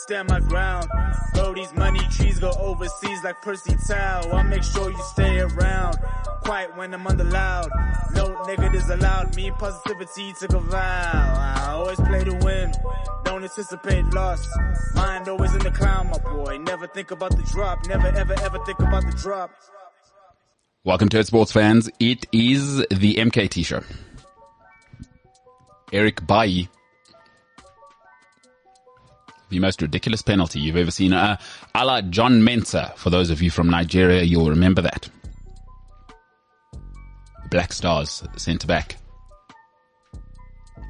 stand my ground. Bro, these money trees go overseas like Percy Tau. I make sure you stay around. Quiet when I'm under loud. No negatives allowed. Me positivity took a vow. I always play to win. Don't anticipate loss. Mind always in the clown, my boy. Never think about the drop. Never ever ever think about the drop. Welcome to it, sports fans. It is the MKT show. Eric Bailly. The most ridiculous penalty you've ever seen. Uh, a la John Mensah. For those of you from Nigeria, you'll remember that. Black Stars centre back.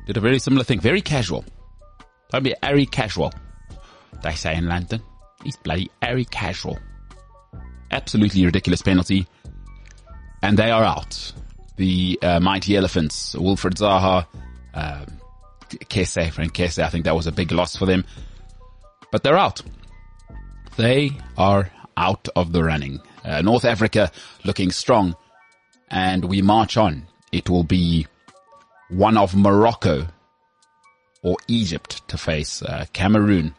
Did a very similar thing. Very casual. Don't be very casual. They say in London. He's bloody very casual. Absolutely ridiculous penalty and they are out. The uh, mighty elephants, Wilfried Zaha, uh, Kessié, Franck Kessié. I think that was a big loss for them, but they're out. They are out of the running. Uh, North Africa looking strong, and we march on. It will be one of Morocco or Egypt to face uh, Cameroon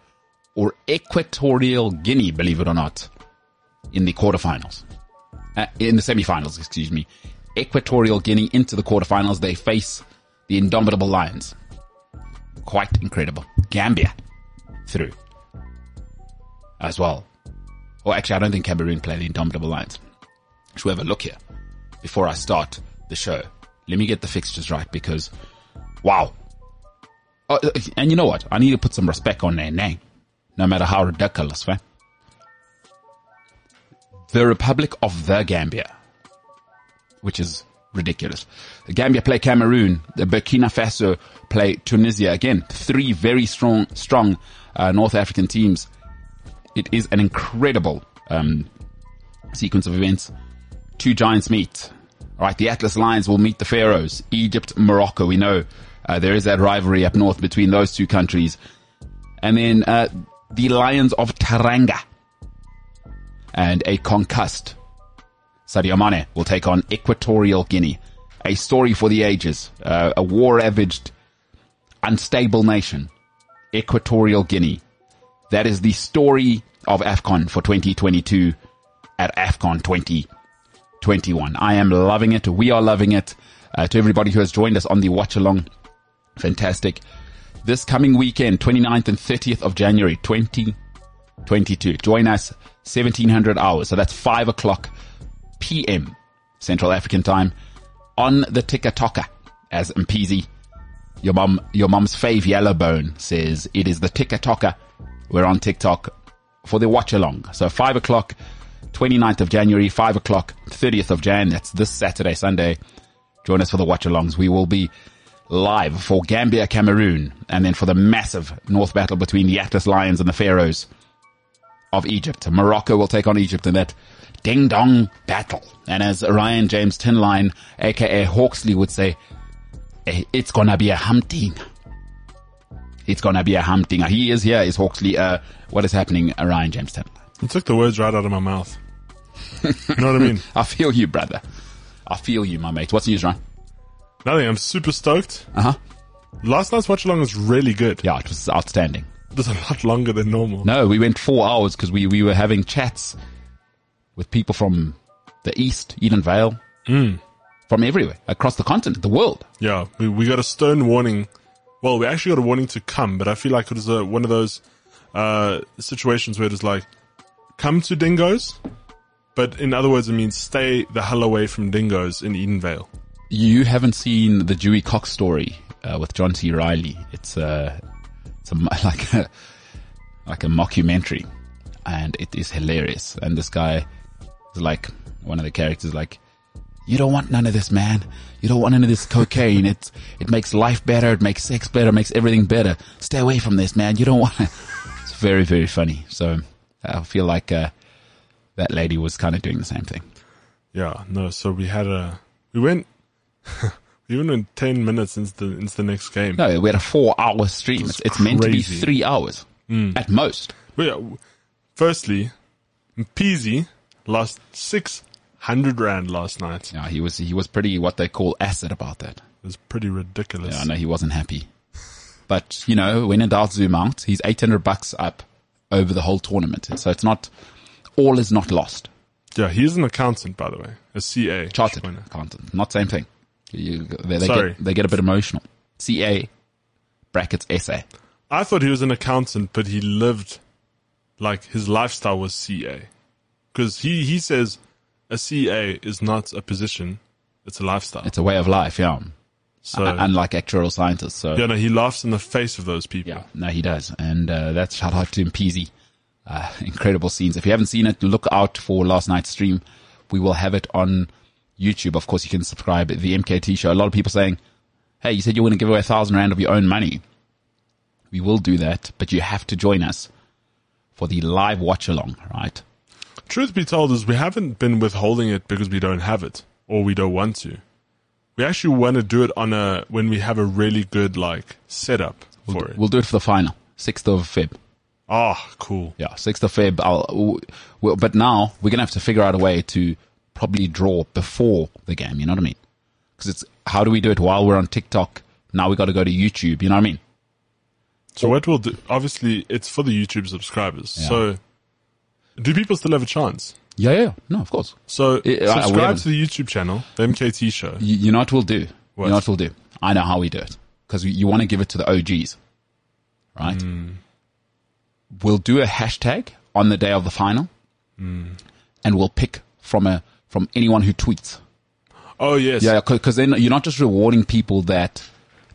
or Equatorial Guinea, believe it or not, in the quarterfinals uh, in the semi-finals, excuse me. Equatorial Guinea into the quarterfinals. They face the indomitable Lions. Quite incredible. Gambia through as well. Well, actually, I don't think Cameroon play the indomitable Lions. Should we have a look here before I start the show? Let me get the fixtures right because, wow. Oh, and you know what? I need to put some respect on their name, no matter how ridiculous, right? the Republic of the Gambia, which is ridiculous. The Gambia play Cameroon, the Burkina Faso play Tunisia. Again, three very strong, strong uh, North African teams. It is an incredible um, sequence of events. Two giants meet. All right, the Atlas Lions will meet the Pharaohs. Egypt, Morocco. We know uh, there is that rivalry up north between those two countries. And then uh, the Lions of Teranga and a concussed Sadio Mane will take on Equatorial Guinea. A story for the ages. Uh, a war-ravaged, unstable nation. Equatorial Guinea. That is the story of AFCON for 2022 at AFCON 2021. I am loving it. We are loving it. Uh, to everybody who has joined us on the watch along. Fantastic. This coming weekend, 29th and 30th of January 2022. Join us 1700 hours. So that's 5 o'clock PM Central African time on the TikToker as Mpeezy, your mom, your mom's fave Yellowbone says it is the TikToker. We're on TikTok for the watch along. So 5 o'clock, 29th of January, 5 o'clock, 30th of Jan. That's this Saturday, Sunday. Join us for the watch alongs. We will be live for Gambia, Cameroon, and then for the massive North battle between the Atlas Lions and the Pharaohs of Egypt. Morocco will take on Egypt in that ding dong battle. And as Ryan James Tinline, aka Hawksley would say, eh, it's gonna be a hunting. It's gonna be a hunting. He is here, is Hawksley. Uh, what is happening, uh, Ryan James Tinline? You took the words right out of my mouth. you know what I mean? I feel you, brother. I feel you, my mate. What's the news, Ryan? Nothing. I'm super stoked. Uh huh. Last night's watch along was really good. Yeah, it was outstanding. It was a lot longer than normal. No, we went four hours because we, we were having chats with people from the East, Edenvale, mm. from everywhere, across the continent, the world. Yeah, we, we got a stern warning. Well, we actually got a warning to come, but I feel like it was a, one of those uh, situations where it was like, come to dingoes, but in other words, it means stay the hell away from dingoes in Edenvale. You haven't seen the Dewey Cox story uh, with John C. Reilly. It's uh, it's a, like a like a mockumentary, and it is hilarious. And this guy is like one of the characters, like, "You don't want none of this, man. You don't want none of this cocaine. It's it makes life better. It makes sex better. It Makes everything better. Stay away from this, man. You don't want." It. It's very very funny. So I feel like uh, that lady was kind of doing the same thing. Yeah. No. So we had a we went. Even in 10 minutes into the, into the next game. No, we had a four hour stream. It's, it's meant to be three hours Mm. at most. But yeah, firstly, Mpeezy, lost 600 rand last night. Yeah, he was he was pretty what they call acid about that. It was pretty ridiculous. Yeah, I know he wasn't happy. But you know, when in doubt, zoom out. He's eight hundred bucks up over the whole tournament, so it's not all is not lost. Yeah, he's an accountant, by the way, a CA. Chartered accountant, not same thing. You, they, they Sorry. get they get a bit emotional. CA brackets SA. I thought he was an accountant, but he lived like his lifestyle was CA. Because he, he says a CA is not a position, it's a lifestyle. It's a way of life, yeah. so, Uh, Unlike actuarial scientists, so yeah, no, he laughs in the face of those people. Yeah, no, he does. And uh, that's shout out to Mpeezy. Uh, incredible scenes. If you haven't seen it, look out for last night's stream. We will have it on YouTube. Of course, you can subscribe. To the MKT show. A lot of people saying, "Hey, you said you were going to give away a thousand rand of your own money." We will do that, but you have to join us for the live watch along, right? Truth be told is we haven't been withholding it because we don't have it or we don't want to. We actually want to do it on a, when we have a really good like setup for it. We'll do it for the final, sixth of Feb. Ah, cool. Yeah, sixth of Feb. I'll, well, but now we're gonna have to figure out a way to probably draw before the game. You know what I mean? Because it's how do we do it while we're on TikTok? Now we got to go to YouTube. You know what I mean? So what we'll do, obviously it's for the YouTube subscribers. Yeah. So do people still have a chance? Yeah, yeah, no, of course. So I- I- subscribe to the YouTube channel, the MKT show. You, you know what we'll do? What? You know what we'll do? I know how we do it because you want to give it to the OGs, right? Hmm. We'll do a hashtag on the day of the final, Hmm. and we'll pick from a from anyone who tweets. Oh yes. Yeah, because then you're not just rewarding people that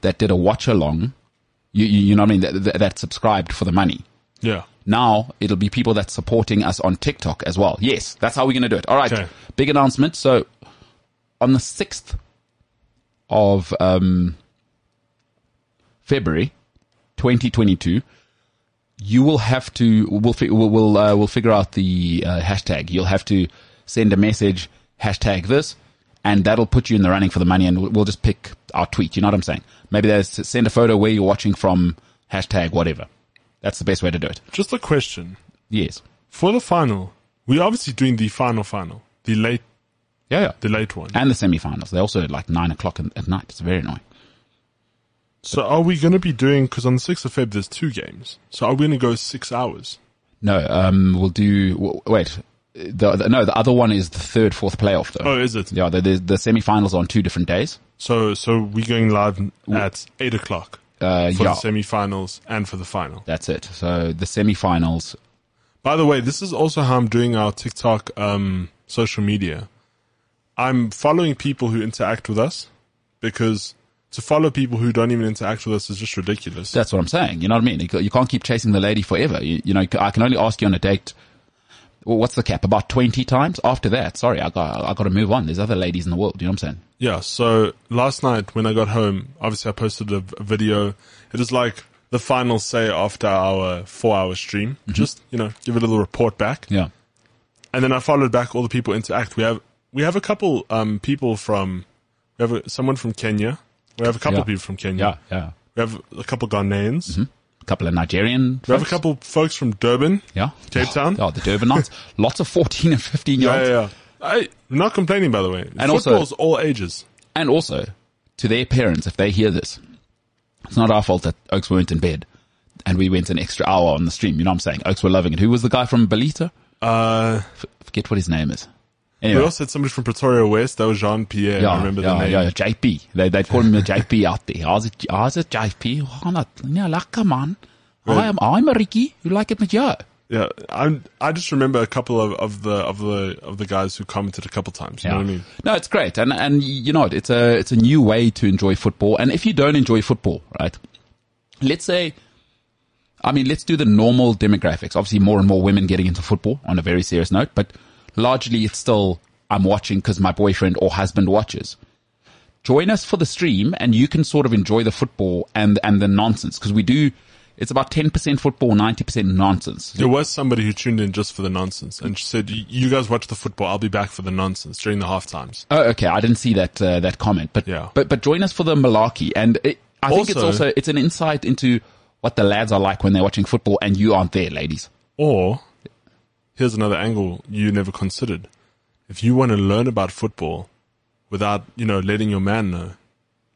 that did a watch along. You, you, you know what I mean? That, that, that subscribed for the money. Yeah. Now it'll be people that's supporting us on TikTok as well. Yes, that's how we're going to do it. All right. Big announcement. So on the 6th of um, February 2022, you will have to, we'll, fi- we'll, we'll, uh, we'll figure out the uh, hashtag. You'll have to send a message, hashtag this, and that'll put you in the running for the money and we'll, we'll just pick our tweet. You know what I'm saying? Maybe there's send a photo where you're watching from hashtag whatever. That's the best way to do it. Just a question. Yes. For the final, we're obviously doing the final final. The late Yeah, yeah. the late one. And the semi-finals. They also at like nine o'clock in, at night. It's very annoying. So are we going to be doing, because on the 6th of Feb there's two games. So are we going to go six hours? No, um, we'll do, wait, the, the, no, the other one is the third, fourth playoff though. Oh, is it? Yeah, the, the, the semi-finals are on two different days. So, so we're going live at 8 o'clock Uh, for yeah, the semi-finals and for the final. that's it. So the semi-finals, By the way, this is also how I'm doing our TikTok um, social media. I'm following people who interact with us because to follow people who don't even interact with us is just ridiculous. that's what I'm saying. You know what I mean? You can't keep chasing the lady forever. You, you know, I can only ask you on a date. Well, what's the cap? About 20 times? After that, sorry, I got, I got to move on. There's other ladies in the world. You know what I'm saying? Yeah. So last night when I got home, obviously I posted a, a video. It was like the final say after our four hour stream. Just, you know, give a little report back. Yeah. And then I followed back all the people interact. We have, we have a couple, um, people from, we have a, someone from Kenya. We have a couple Yeah. people from Kenya. Yeah. Yeah. We have a couple Ghanaians. A couple of Nigerian. We have a couple folks from Durban. Yeah. Cape Town? Oh, the Durban Knights. Lots of 14 and 15 year Yeah, olds. yeah, yeah. I, I'm not complaining, by the way. And also- Football's all ages. And also, to their parents, if they hear this, it's not our fault that Oaks weren't in bed and we went an extra hour on the stream. You know what I'm saying? Oaks were loving it. Who was the guy from Belita? Uh, F- forget what his name is. We Anyway. also had somebody from Pretoria West. That was Jean Pierre. yeah, I remember yeah, the name. yeah, JP. They, they'd call him the JP out there. How's it, how's it JP? Oh, not, yeah, lekker man. I am, I'm a Ricky. You like it jou? Yeah, I'm. I just remember a couple of, of the of the of the guys who commented a couple times. You know what I mean? No, it's great, and and you know? It's a it's a new way to enjoy football. And if you don't enjoy football, right? Let's say, I mean, let's do the normal demographics. Obviously, more and more women getting into football on a very serious note, but largely it's still I'm watching because my boyfriend or husband watches. Join us for the stream, and you can sort of enjoy the football and and the nonsense because we do. It's about ten percent football, ninety percent nonsense. There was somebody who tuned in just for the nonsense and said, "You guys watch the football. I'll be back for the nonsense during the half times." Oh, okay. I didn't see that uh, that comment, but Yeah. but but join us for the malarkey, and it, I think it's Also- also it's an insight into what the lads are like when they're watching football, and you aren't there, ladies. Or here's another angle you never considered. If you want to learn about football without, you know, letting your man know,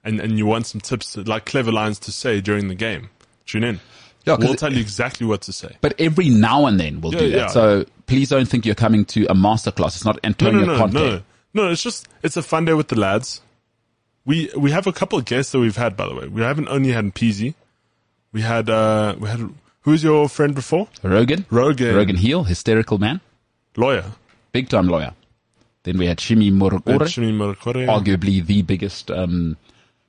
and, and you want some tips, to, like clever lines to say during the game, tune in. Yeah, we'll tell you exactly what to say. But every now and then we'll Yeah, do that. yeah. So please don't think you're coming to a masterclass. It's not No, Antonio no, no, Conte. no, no. It's just it's a fun day with the lads. We we have a couple of guests that we've had, by the way. We haven't only had Peasy. We had uh we had who's your friend before? Rogan. Rogan. Rogan Heel, hysterical man. Lawyer. Big time lawyer. Then we had Shimi Morokore, Shimi Morokore. arguably the biggest um,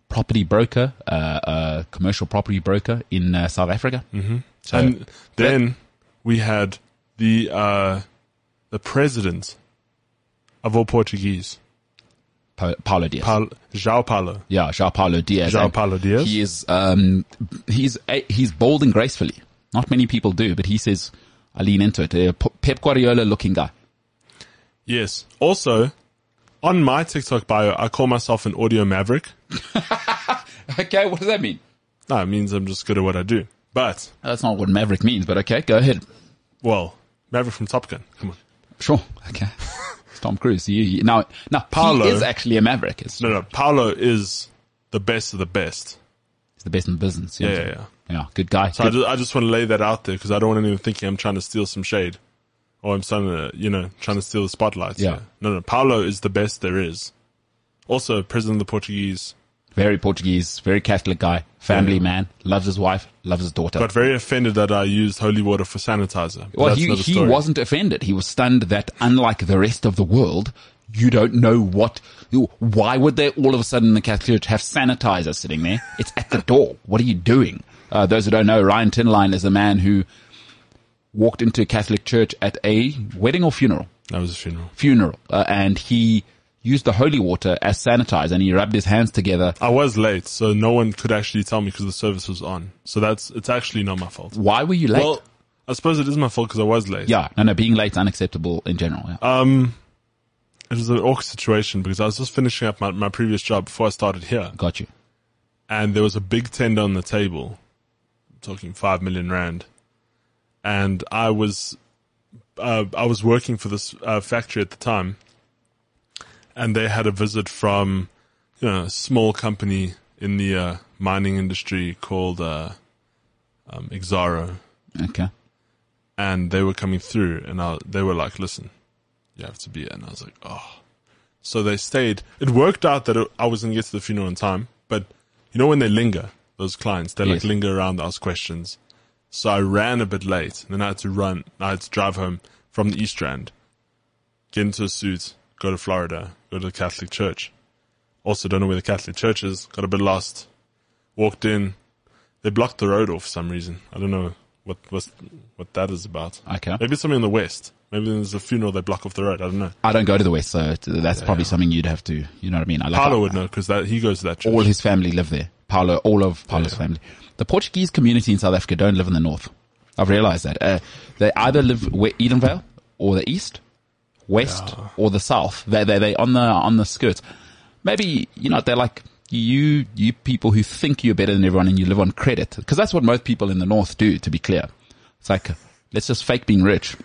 property broker, uh, uh, commercial property broker in uh, South Africa. Mm-hmm. So, and then we had the uh the president of all Portuguese, Pa- Paulo Diaz. Paulo, João Paulo. yeah, João Paulo Diaz. João Paulo Diaz. He is, um, he's, he's bold and gracefully. Not many people do, but he says, I lean into it. A Pep Guardiola looking guy. Yes. Also, on my TikTok bio, I call myself an audio maverick. Okay, what does that mean? No, it means I'm just good at what I do. But That's not what Maverick means, but okay, go ahead. well, Maverick from Top Gun. Come on. Sure. Okay. It's Tom Cruise. You, you, now, now, he is actually a Maverick. It's, No, no. Paulo is the best of the best. He's the best in business. Yeah, yeah, yeah. Yeah, good guy. So I just, I just want to lay that out there because I don't want anyone thinking I'm trying to steal some shade or I'm trying to, you know, trying to steal the spotlight. Yeah. No, no. Paulo is the best there is. Also, president of the Portuguese. very Portuguese, very Catholic guy, family Yeah. man, loves his wife, loves his daughter. Got very offended that I used holy water for sanitizer. Well, he, he story. wasn't offended. He was stunned that unlike the rest of the world, you don't know what, why would they all of a sudden in the Catholic Church have sanitizer sitting there? It's at the door. What are you doing? Uh, those who don't know, Ryan Tinline is a man who walked into a Catholic church at a wedding or funeral. That was a funeral. Funeral. Uh, and he used the holy water as sanitizer and he rubbed his hands together. I was late, so no one could actually tell me because the service was on. So that's, it's actually not my fault. Why were you late? Well, I suppose it is my fault because I was late. yeah, no, no, being late is unacceptable in general. Yeah. Um, it was an awkward situation because I was just finishing up my, my previous job before I started here. Got you. and there was a big tender on the table, talking five million rand, and I was, uh, I was working for this uh, factory at the time, and they had a visit from, you know, a small company in the uh, mining industry called uh, um, Exxaro, Okay. and they were coming through, and I, they were like, "Listen, you have to be," here. and I was like, "Oh." So they stayed. It worked out that it, I was going to get to the funeral in time, but you know when they linger, those clients, they Yes. like linger around, ask questions. So I ran a bit late, and then I had to run. I had to drive home from the East Rand, get into a suit, go to Florida, go to the Catholic church. Also, don't know where the Catholic church is. Got a bit lost. Walked in. They blocked the road off for some reason. I don't know what what what that is about. Okay. Maybe it's something in the west. Maybe there's a funeral they block off the road. I don't know. I don't go to the west, so that's probably something you'd have to, you know what I mean? I like Paulo would know because he goes to that church. all his family live there. Paulo, all of Paulo's Yeah. family. The Portuguese community in South Africa don't live in the north. I've realized that. Uh, they either live where Edenvale or the east, west or the south. They they they on the on the skirts. Maybe you know they're like you you people who think you're better than everyone and you live on credit because that's what most people in the north do. To be clear, it's like let's just fake being rich.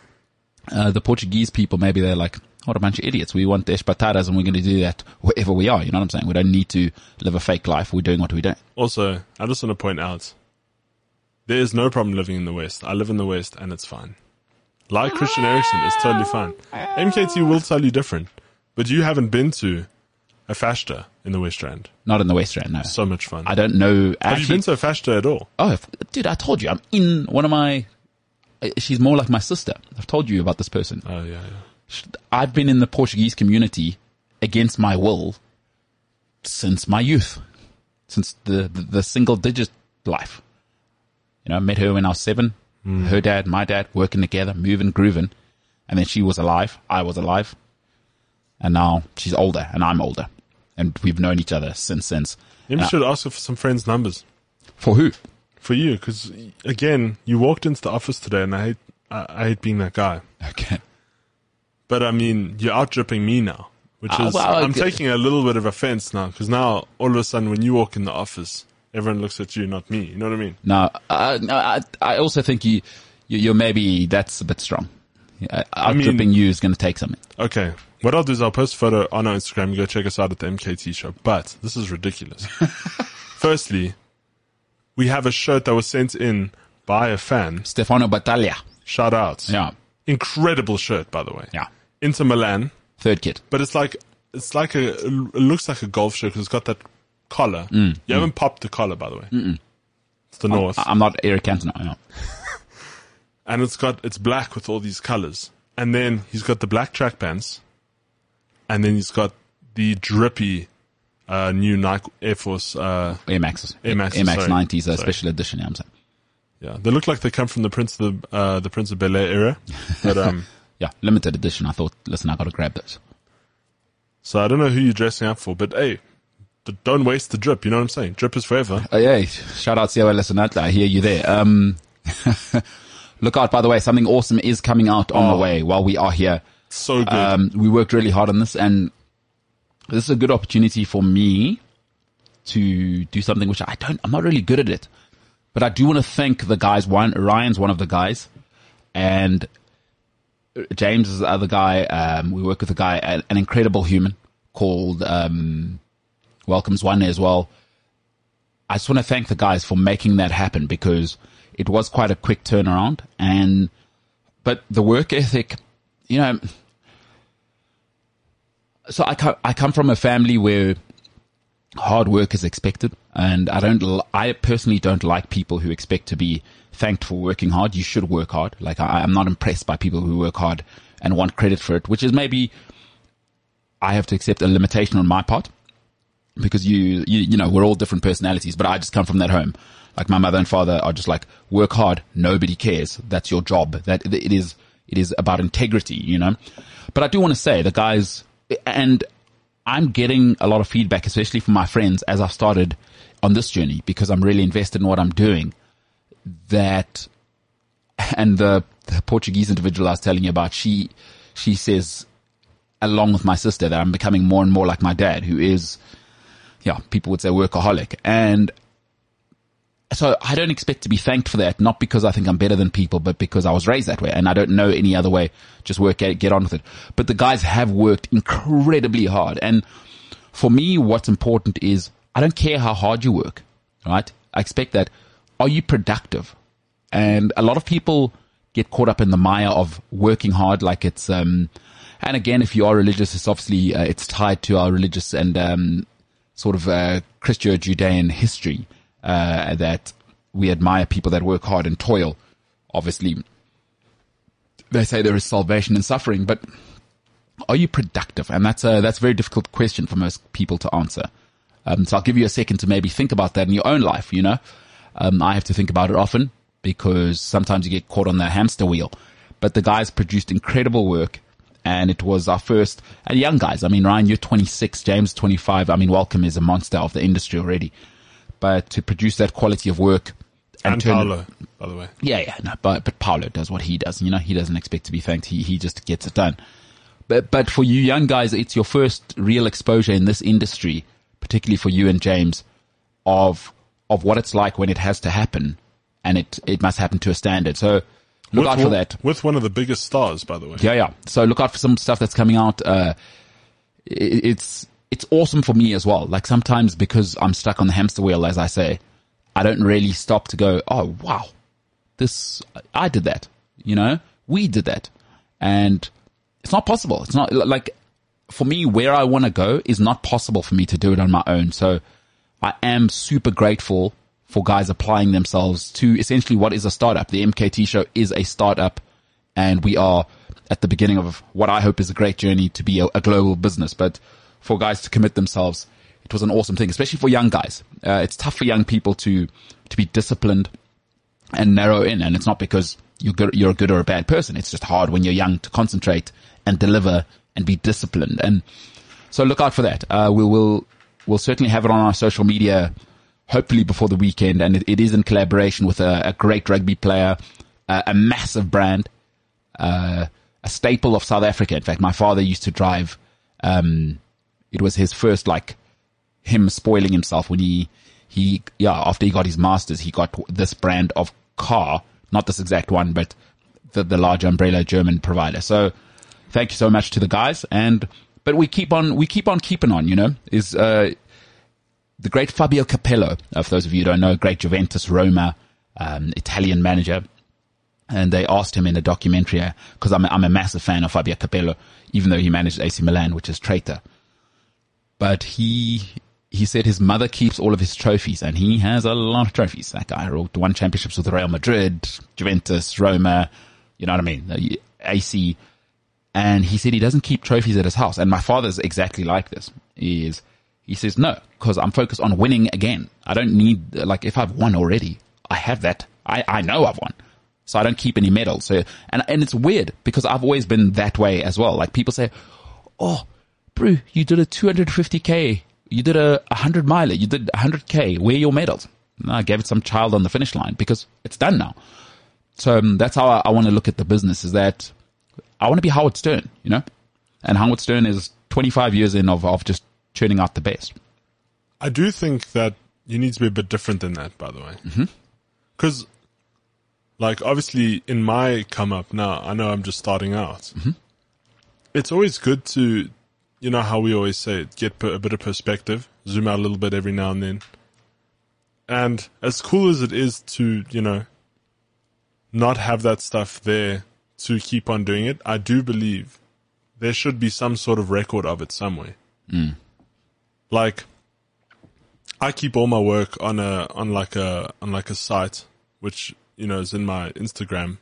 Uh, the Portuguese people maybe they're like. What a bunch of idiots. We want the espetadas and we're going to do that wherever we are. You know what I'm saying? We don't need to live a fake life. We're doing what we do. Also, I just want to point out there is no problem living in the west. I live in the west and it's fine. Like Christian Eriksen, it's totally fine. MKT will tell you different, but you haven't been to a fashta in the West Rand. Not in the West Rand, no. So much fun. I don't know. Have you been to a fashta at all? oh, dude, I told you, I'm in one of my. She's more like my sister. I've told you about this person. Oh yeah, yeah. I've been in the Portuguese community against my will since my youth, since the the, the single digit life. You know, I met her when I was seven. Hmm. Her dad, my dad, working together, moving, grooving, and then she was alive. I was alive, and now she's older and I'm older, and we've known each other since. Since you Yeah. should ask her for some friends' numbers for who? for you, because again, you walked into the office today, and I hate, I, I hate being that guy. Okay. But I mean, you're out dripping me now, which Ah, is well, I'm taking a little bit of offense now because now all of a sudden when you walk in the office, everyone looks at you, not me. You know what I mean? No, uh, no, I, I also think you, you, you're maybe, that's a bit strong. Uh, outdripping you is going to take something. Okay. What I'll do is I'll post a photo on our Instagram. You go check us out at the MKT show. But this is ridiculous. Firstly, we have a shirt that was sent in by a fan. Stefano Battaglia. Shout out. Yeah. Incredible shirt, by the way. Yeah. Inter Milan. Third kit. But it's like, it's like a, it looks like a golf shirt because it's got that collar. you haven't popped the collar, by the way. Mm-mm. It's the North. I- I'm not Eric Cantona. Yeah. and it's got, it's black with all these colors. And then he's got the black track pants. And then he's got the drippy, uh, new Nike Air Force, uh, Air Maxes. Air Maxes, Air Max sorry. 90s, a Sorry. special edition. Yeah, I'm saying. yeah, they look like they come from the Prince of the, uh, the Prince of Bel Air era. But, um, Yeah, limited edition. I thought, listen, I got to grab those. so I don't know who you're dressing up for, but hey, don't waste the drip. You know what I'm saying? Drip is forever. Oh, yeah. Shout out Sierra Lesenatla. I hear you there. Um, look out, by the way, something awesome is coming out on the Oh. way while we are here. So good. Um, we worked really hard on this and this is a good opportunity for me to do something which I don't, I'm not really good at it, but I do want to thank the guys. One, Ryan's one of the guys and James is the other guy. Um, we work with a guy, an, incredible human called, um, Welcomes One as well. I just want to thank the guys for making that happen because it was quite a quick turnaround and, but the work ethic, you know, so I come, I come from a family where hard work is expected and I don't, I personally don't like people who expect to be thanked for working hard. You should work hard. Like I, I'm not impressed by people who work hard and want credit for it, which is maybe I have to accept a limitation on my part because you, you, you know, we're all different personalities, but I just come from that home. Like my mother and father are just like, work hard. Nobody cares. That's your job. That it is, it is about integrity, you know? But I do want to say the guys, and I'm getting a lot of feedback, especially from my friends as I've started on this journey because I'm really invested in what I'm doing that, and the, the Portuguese individual I was telling you about, she, she says, along with my sister, that I'm becoming more and more like my dad, who is, yeah, people would say workaholic. And so I don't expect to be thanked for that, not because I think I'm better than people, but because I was raised that way and I don't know any other way. Just work at it, get on with it. But the guys have worked incredibly hard. And for me, what's important is I don't care how hard you work, right? I expect that. Are you productive? And a lot of people get caught up in the mire of working hard like it's, um, and again, if you are religious, it's obviously, uh, it's tied to our religious and, um, sort of, uh, Christo-Judean history, uh, that we admire people that work hard and toil. Obviously, they say there is salvation in suffering, but are you productive? And that's a, that's a very difficult question for most people to answer. Um, so I'll give you a second to maybe think about that in your own life, you know? Um, I have to think about it often because sometimes you get caught on the hamster wheel. But the guys produced incredible work and it was our first, and young guys. I mean, Ryan, you're 26, James 25. I mean, Welcome is a monster of the industry already. But to produce that quality of work and turn- Paulo, by the way. yeah, yeah, no, but but Paulo does what he does. You know, he doesn't expect to be thanked. He he just gets it done. But but for you young guys, it's your first real exposure in this industry, particularly for you and James, of of what it's like when it has to happen, and it it must happen to a standard. So look With out for that. With one of the biggest stars, by the way. Yeah, yeah. So look out for some stuff that's coming out. Uh, i- it's, it's awesome for me as well. Like sometimes because I'm stuck on the hamster wheel, as I say, I don't really stop to go, oh, wow, this, I did that, you know, we did that. And it's not possible. It's not like for me, where I want to go is not possible for me to do it on my own. So I am super grateful for guys applying themselves to essentially what is a startup. The MKT show is a startup and we are at the beginning of what I hope is a great journey to be a, a global business. But for guys to commit themselves, it was an awesome thing, especially for young guys. Uh, it's tough for young people to, to be disciplined and narrow in. And it's not because you're good, you're a good or a bad person. It's just hard when you're young to concentrate and deliver and be disciplined. And so look out for that. Uh, we will, we'll certainly have it on our social media, hopefully before the weekend. And it, it is in collaboration with a, a great rugby player, uh, a massive brand, uh, a staple of South Africa. In fact, my father used to drive, um, it was his first like him spoiling himself when he, he, yeah, after he got his masters, he got this brand of car, not this exact one, but the, the large umbrella German provider. So thank you so much to the guys. And, but we keep on, we keep on keeping on, you know, is, uh, the great Fabio Capello, uh, for those of you who don't know, great Juventus Roma, um, Italian manager. And they asked him in a documentary, because I'm, a, I'm a massive fan of Fabio Capello, even though he managed AC Milan, which is traitor. But he, he said his mother keeps all of his trophies and he has a lot of trophies. That guy won championships with Real Madrid, Juventus, Roma, you know what I mean? AC. And he said he doesn't keep trophies at his house. And my father's exactly like this. He is, he says, no, because I'm focused on winning again. I don't need, like, if I've won already, I have that. I, I know I've won. So I don't keep any medals. So, and, and it's weird because I've always been that way as well. Like people say, Oh, bro, you did a 250k. You did a 100 miler. You did 100k. Where are your medals? And I gave it some child on the finish line because it's done now. So um, that's how I, I want to look at the business is that I want to be Howard Stern, you know, and Howard Stern is 25 years in of, of just churning out the best. I do think that you need to be a bit different than that, by the way. Because, mm-hmm. like, obviously, in my come up now, I know I'm just starting out. Mm-hmm. It's always good to, you know, how we always say, it, get a bit of perspective, zoom out a little bit every now and then. And as cool as it is to, you know, not have that stuff there to keep on doing it, I do believe there should be some sort of record of it somewhere. Mm. Like, I keep all my work on a on like a on like a site, which you know is in my Instagram,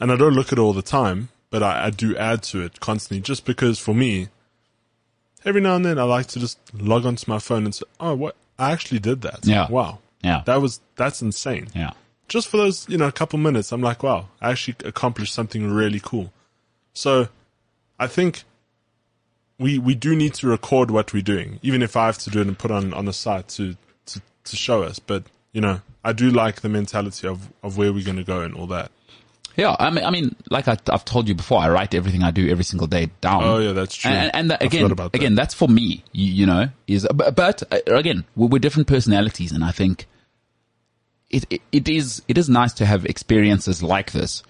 and I don't look at it all the time, but I, I do add to it constantly, just because for me, every now and then I like to just log onto my phone and say, "Oh, what I actually did that! Yeah. wow, Yeah. that was that's insane." yeah. just for those, you know, a couple minutes, I'm like, wow, I actually accomplished something really cool. So I think we, we do need to record what we're doing, even if I have to do it and put on, on the site to, to, to show us. But, you know, I do like the mentality of, of where we're going to go and all that. Yeah, I mean, I mean, like I, have told you before, I write everything I do every single day down. Oh yeah, that's true. And, and that, again, that. again, that's for me. You, you know, is but, but uh, again, we're, we're different personalities, and I think it, it it is it is nice to have experiences like this.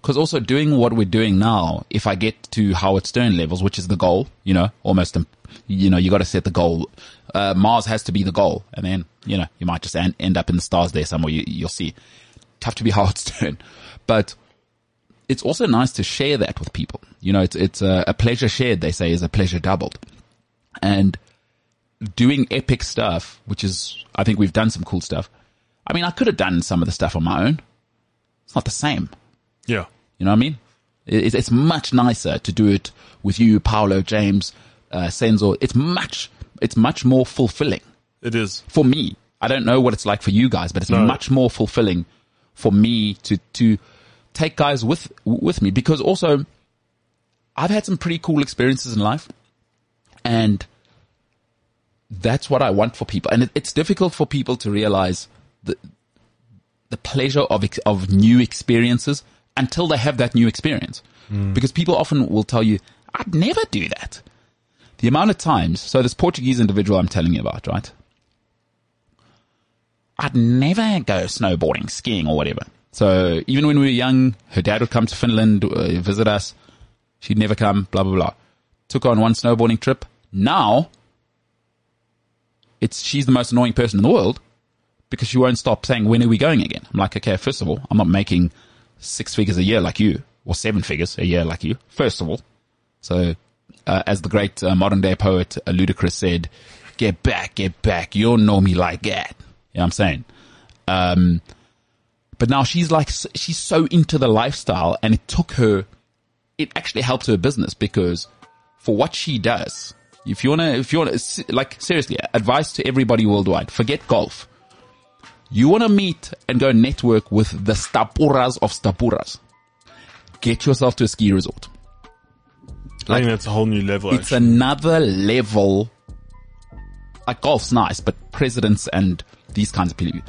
Because also doing what we're doing now, if I get to Howard Stern levels, which is the goal, you know, almost, um, you know, you got to set the goal. Uh, Mars has to be the goal, and then you know you might just end, end up in the stars there somewhere. You, you'll see. Tough to be Howard Stern, but it's also nice to share that with people. You know, it's, it's a, a pleasure shared, they say, is a pleasure doubled. And doing epic stuff, which is, I think we've done some cool stuff. I mean, I could have done some of the stuff on my own. It's not the same. yeah, You know what I mean? It's, it's much nicer to do it with you, Paulo, James, uh, Senzo. It's much, it's much more fulfilling it is. for me. I don't know what it's like for you guys, but it's No. much more fulfilling for me to, to take guys with, with me because also I've had some pretty cool experiences in life and that's what I want for people. And it, it's difficult for people to realize the, the pleasure of, ex- of new experiences until they have that new experience. Mm. Because people often will tell you, I'd never do that. The amount of times, so this Portuguese individual I'm telling you about, right? I'd never go snowboarding, skiing or whatever. So even when we were young, her dad would come to Finland, uh, visit us. She'd never come, blah, blah, blah. Took her on one snowboarding trip. Now, it's, she's the most annoying person in the world because she won't stop saying, when are we going again? I'm like, okay, first of all, I'm not making six figures a year like you or seven figures a year like you, first of all. So, uh, as the great uh, modern day poet uh, Ludacris said, get back, get back. You don't know me like that. You know what I'm saying? Um, but now she's like, she's so into the lifestyle and it took her, it actually helped her business because for what she does, if you want to, if you want to, like seriously, advice to everybody worldwide, forget golf. You want to meet and go network with the stapuras of stapuras. Get yourself to a ski resort. I think that's a whole new level. It's actually. another level. Like golf's nice, but presidents and these kinds of people,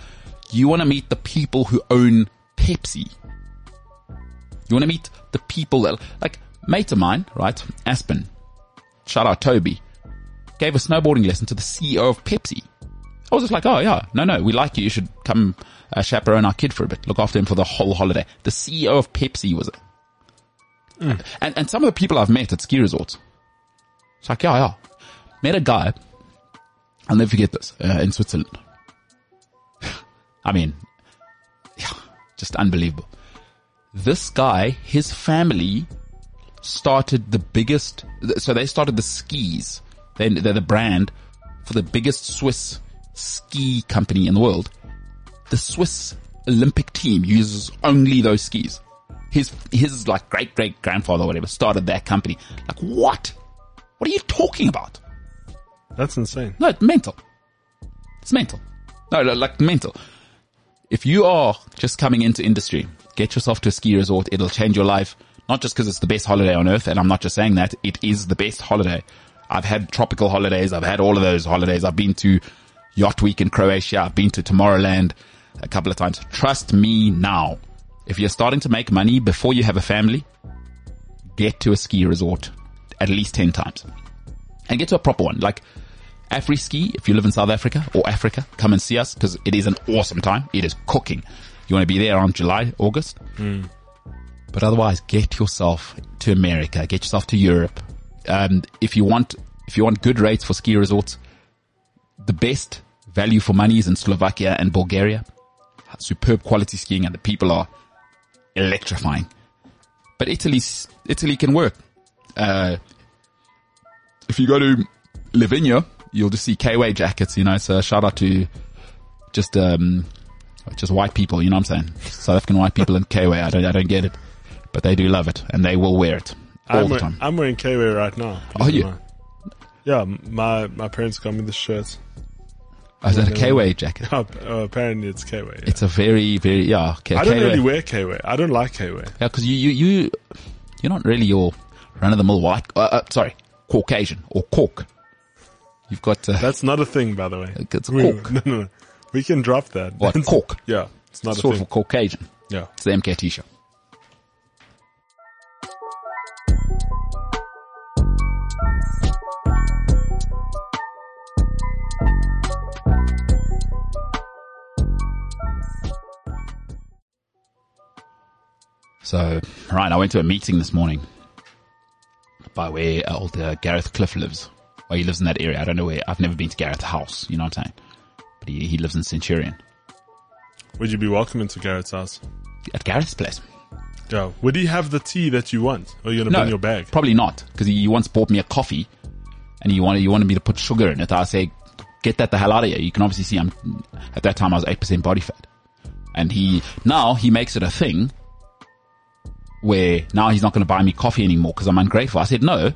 you want to meet the people who own Pepsi. You want to meet the people that, like, mate of mine, right? Aspen. Shout out Toby. Gave a snowboarding lesson to the CEO of Pepsi. I was just like, oh yeah, no, no, we like you. You should come uh, chaperone our kid for a bit, look after him for the whole holiday. The CEO of Pepsi was it. And, and some of the people I've met at ski resorts, it's like, yeah, yeah. Met a guy, I'll never forget this, uh, in Switzerland. I mean, yeah, just unbelievable. This guy, his family started the biggest, so they started the skis. They, they're the brand for the biggest Swiss ski company in the world. The Swiss Olympic team uses only those skis. His, his like great great grandfather or whatever started that company. Like what? What are you talking about? That's insane. No, it's mental. It's mental. No, no, like mental. If you are just coming into industry, get yourself to a ski resort. It'll change your life. Not just because it's the best holiday on earth. And I'm not just saying that. It is the best holiday. I've had tropical holidays. I've had all of those holidays. I've been to Yacht Week in Croatia. I've been to Tomorrowland a couple of times. Trust me now. If you're starting to make money before you have a family, get to a ski resort at least 10 times and get to a proper one. Like Afri Ski, if you live in South Africa or Africa, come and see us because it is an awesome time. It is cooking. You want to be there on July, August. But otherwise, get yourself to America, get yourself to Europe. Um, if you want, if you want good rates for ski resorts, the best value for money is in Slovakia and Bulgaria. Superb quality skiing and the people are electrifying. But Italy's, Italy can work. Uh, if you go to Livigno, you'll just see K-Way jackets, you know, so shout out to just, um, just white people, you know what I'm saying? South African white people in K-Way. I don't, I don't get it, but they do love it and they will wear it all I'm, the time. I'm wearing K-Way right now. Are you? Yeah, my my parents got me the shirt. Oh, is that a K-Way jacket? Uh, apparently it's K-Way. Yeah. It's a very, very, yeah, K- I don't K-Way. really wear K-Way. I don't like K-Way. Yeah, because you, you, you, you're not really your run-of-the-mill white, uh, uh, sorry, Caucasian or Cork. You've got, uh, That's not a thing, by the way. it's We, Cork. no, no, no. We can drop that. What, That's- Cork? Yeah, it's not Sort a of thing. Caucasian. Yeah. It's the MKT show. So, right, I went to a meeting this morning by where uh, old uh, Gareth Cliff lives. Well, he lives in that area. I don't know where. I've never been to Gareth's house. You know what I'm saying? But he, he lives in Centurion. Would you be welcome into Gareth's house? At Gareth's place. Yeah. Would he have the tea that you want? Or are you going to bring your bag? Probably not, because he once bought me a coffee, and he wanted he wanted me to put sugar in it. I say, get that the hell out of here. You can obviously see I'm at that time I was eight percent body fat, and he now he makes it a thing where now he's not going to buy me coffee anymore because I'm ungrateful. I said no.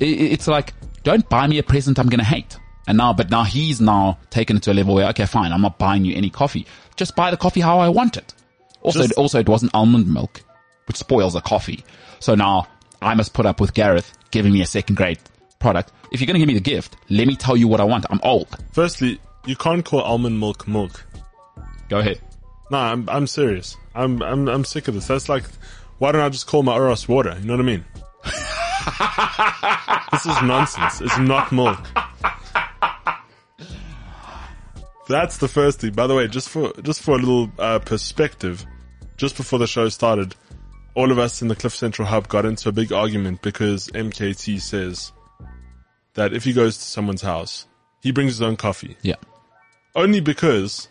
I- I- It's like don't buy me a present I'm going to hate. And now, but now he's now taken it to a level where okay, fine, I'm not buying you any coffee. Just buy the coffee how I want it. Also, Just- also it wasn't almond milk, which spoils a coffee. So now I must put up with Gareth giving me a second grade product. If you're going to give me the gift, let me tell you what I want. I'm old. Firstly, you can't call almond milk milk. Go ahead. No, I'm I'm serious. I'm I'm I'm sick of this. That's like, why don't I just call my Oros water? You know what I mean? this is nonsense. It's not milk. That's the first thing. By the way, just for just for a little uh, perspective, just before the show started, all of us in the Cliff Central Hub got into a big argument because MKT says that if he goes to someone's house, he brings his own coffee Yeah. only because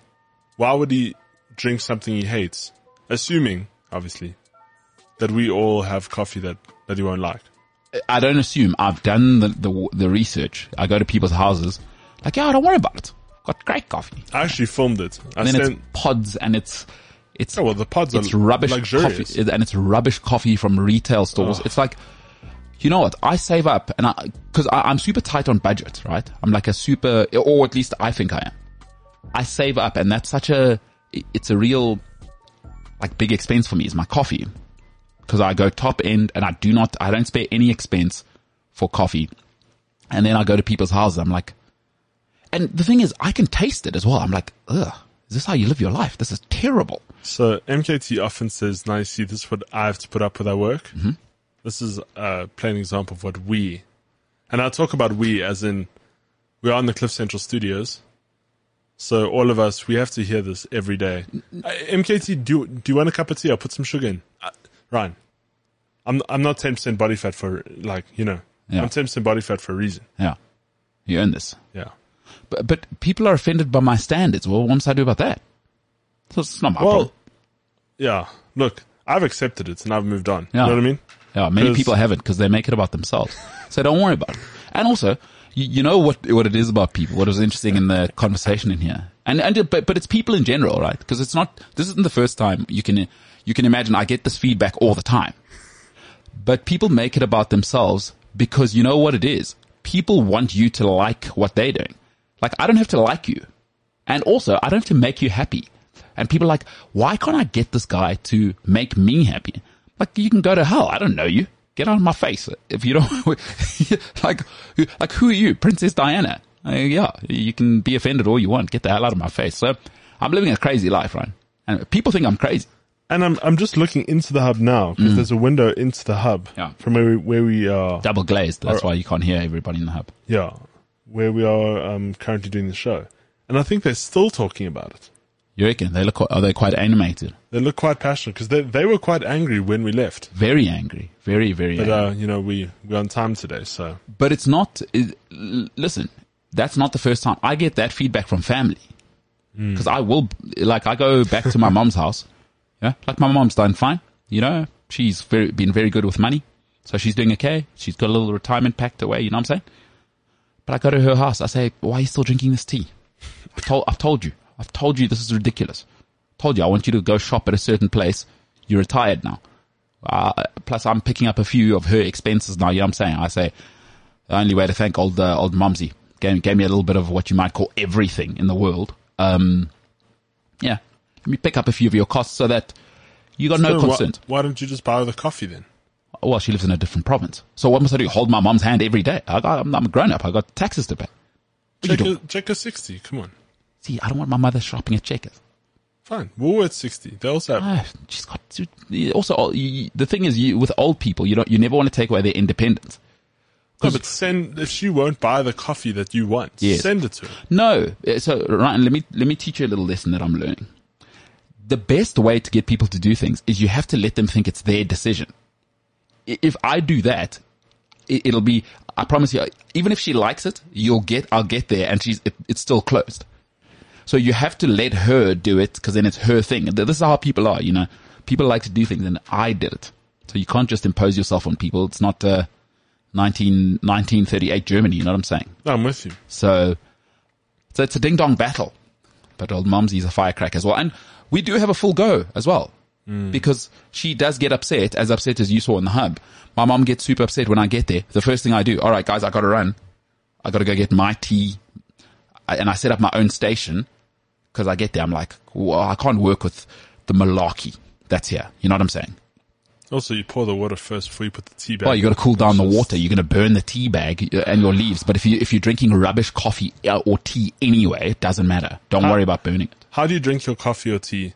why would he drink something he hates? Assuming, obviously, that we all have coffee that, that he won't like. I don't assume. I've done the, the, the research. I go to people's houses. Like, yeah, don't worry about it. Got great coffee. I actually filmed it. I And then sent, it's pods and it's, it's, oh well, the pods it's are rubbish luxurious. coffee and it's rubbish coffee from retail stores. It's like, you know what? I save up and I, cause I, I'm super tight on budget, right? I'm like a super, or at least I think I am. I save up and that's such a, it's a real, like big expense for me is my coffee. Cause I go top end and I do not, I don't spare any expense for coffee. And then I go to people's houses. I'm like, and the thing is, I can taste it as well. I'm like, ugh, is this how you live your life? This is terrible. So MKT often says, "Now you see, this is what I have to put up with at work." Mm-hmm. This is a plain example of what we, and I talk about we as in we are in the Cliff Central Studios, So all of us, we have to hear this every day. Uh, MKT, do do you want a cup of tea? I'll put some sugar in. Ryan, I'm I'm not 10% body fat for like you know. Yeah. I'm 10% body fat for a reason. Yeah. You earn this. Yeah. But, but people are offended by my standards. Well, what must I do about that? So it's not my Well, problem. yeah. Look, I've accepted it and I've moved on. Yeah. You know what I mean? Yeah, many people haven't because they make it about themselves. So don't worry about it. And also, you, you know what what it is about people. What was interesting in the conversation in here, and and but but it's people in general, right? Because it's not. This isn't the first time you can you can imagine. I get this feedback all the time, but people make it about themselves because you know what it is. People want you to like what they're doing. Like I don't have to like you, and also I don't have to make you happy. And people are like, why can't I get this guy to make me happy? Like you can go to hell. I don't know you. Get out of my face. If you don't, like, like who are you? Princess Diana. Uh, yeah, you can be offended all you want. Get the hell out of my face. So I'm living a crazy life, right? And people think I'm crazy. And I'm I'm just looking into the hub now because there's a window into the hub Mm. Yeah. from where we where we are. Double glazed. That's Or- why you can't hear everybody in the hub. Yeah, where we are um, currently doing the show, and I think they're still talking about it. You reckon they look? Are they quite animated? They look quite passionate because they they were quite angry when we left. Very angry. Very very. But angry. uh, you know, we we're on time today, so but it's not. It, listen, that's not the first time I get that feedback from family. Because I will, like, I go back to my mom's house. Yeah, like my mom's done fine. You know, she's very, been very good with money, so she's doing okay. She's got a little retirement packed away. You know what I'm saying? But I go to her house. I say, "Why are you still drinking this tea?" I've told, I've told you, I've told you this is ridiculous. I Told you I want you to go shop at a certain place. You're retired now. Uh, plus, I'm picking up a few of her expenses now. You know what I'm saying? I say, the only way to thank old uh, old Mumsy gave, gave me a little bit of what you might call everything in the world. Um, yeah, let me pick up a few of your costs so that you got no So why- concerns. Why, don't you just buy her the coffee then? Well, she lives in a different province, so what must I do? Hold my mom's hand every day? I got, I'm, I'm a grown up. I got taxes to pay. Check check her sixty. Come on, See, I don't want my mother shopping at Checkers. fine. Woolworths sixty. They also have. Ah, she's got also you, the thing is you with old people you don't you never want to take away their independence. No, but send if she won't buy the coffee that you want, Yes. send it to her. No. Uh, So, Ryan, let me, let me teach you a little lesson that I'm learning. The best way to get people to do things is you have to let them think it's their decision. If I do that, it, it'll be, I promise you, even if she likes it, you'll get, I'll get there and she's, it, it's still closed. So you have to let her do it because then it's her thing. This is how people are, you know. People like to do things and I did it. So you can't just impose yourself on people. It's not, uh, 19, 1938 Germany, you know what I'm saying? I'm with you. So, so it's a ding dong battle. But old Mumsy's a firecracker as well. And we do have a full go as well. Because she does get upset, as upset as you saw in the hub. My mom gets super upset when I get there. The first thing I do, all right, guys, I gotta run. I gotta go get my tea. I, and I set up my own station. Cause I get there, I'm like, well, I can't work with the malarkey that's here. You know what I'm saying? Also, you pour the water first before you put the tea bag. Well, you got to cool down the water. You're going to burn the tea bag uh, and your leaves. But if you if you're drinking rubbish coffee uh, or tea anyway, it doesn't matter. Don't worry about burning. How do you drink your coffee or tea?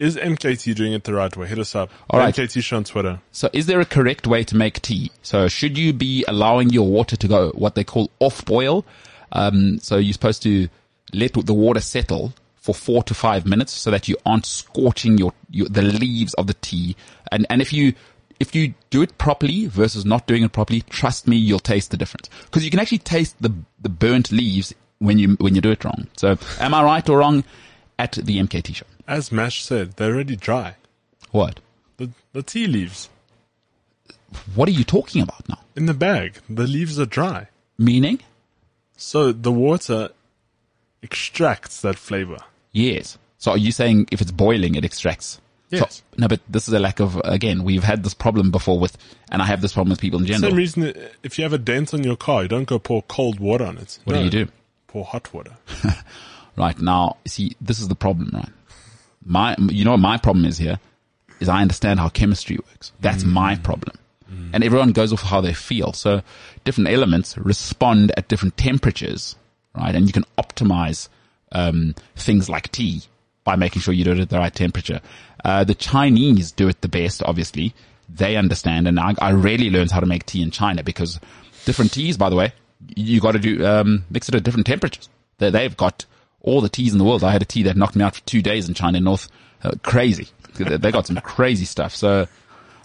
Is MKT doing it the right way? Hit us up. All right. MKT show on Twitter. So, is there a correct way to make tea? So, should you be allowing your water to go what they call off boil? Um, so you're supposed to let the water settle for four to five minutes so that you aren't scorching your, your the leaves of the tea. And and if you if you do it properly versus not doing it properly, trust me, you'll taste the difference. Because you can actually taste the the burnt leaves when you when you do it wrong. So, am I right or wrong? At the MKT show. As Mash said, they're already dry. What? The, the tea leaves What are you talking about now? in the bag, the leaves are dry. Meaning? So the water extracts that flavor. Yes. So are you saying if it's boiling, it extracts? Yes. So, no, but this is a lack of, again, we've had this problem before with, and I have this problem with people in general. Same reason uh, if you have a dent on your car, you don't go pour cold water on it. What do you do? Pour hot water. Right now, see, this is the problem, right? My, you know what my problem is here? Is I understand how chemistry works. That's my problem. And everyone goes off how they feel. So different elements respond at different temperatures, right? And you can optimize, um, things like tea by making sure you do it at the right temperature. Uh, the Chinese do it the best, obviously. They understand. And I, I rarely learned how to make tea in China because different teas, by the way, you got to do, um, mix it at different temperatures. They, they've got all the teas in the world. I had a tea that knocked me out for two days in China North. Uh, crazy. They got some crazy stuff. So,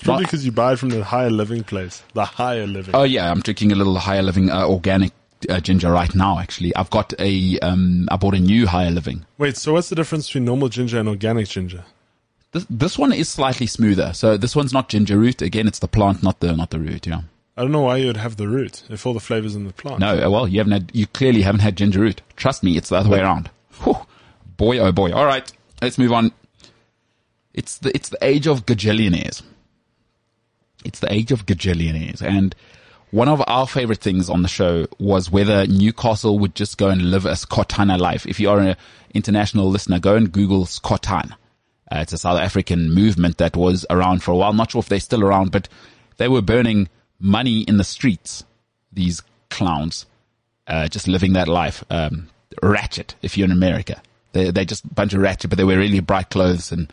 Probably because you buy it from the higher living place. The higher living. oh yeah, I'm drinking a little higher living uh, organic uh, ginger right now. Actually, I've got a um, I bought a new higher living. Wait, so what's the difference between normal ginger and organic ginger? This this one is slightly smoother. So this one's not ginger root. Again, it's the plant, not the not the root. Yeah. I don't know why you would have the root if all the flavors in the plant. No, uh, well, you haven't had, you clearly haven't had ginger root. Trust me, it's the other way around. Whew. Boy, oh boy. All right, let's move on. It's the, it's the age of gajillionaires. It's the age of gajillionaires. And one of our favorite things on the show was whether Newcastle would just go and live a Skhothane life. If you are an international listener, go and Google Skhothane. Uh, it's a South African movement that was around for a while. Not sure if they're still around, but they were burning money in the streets. These clowns, uh, just living that life. Um, ratchet, if you're in America. They, they're just a bunch of ratchet, but they wear really bright clothes and,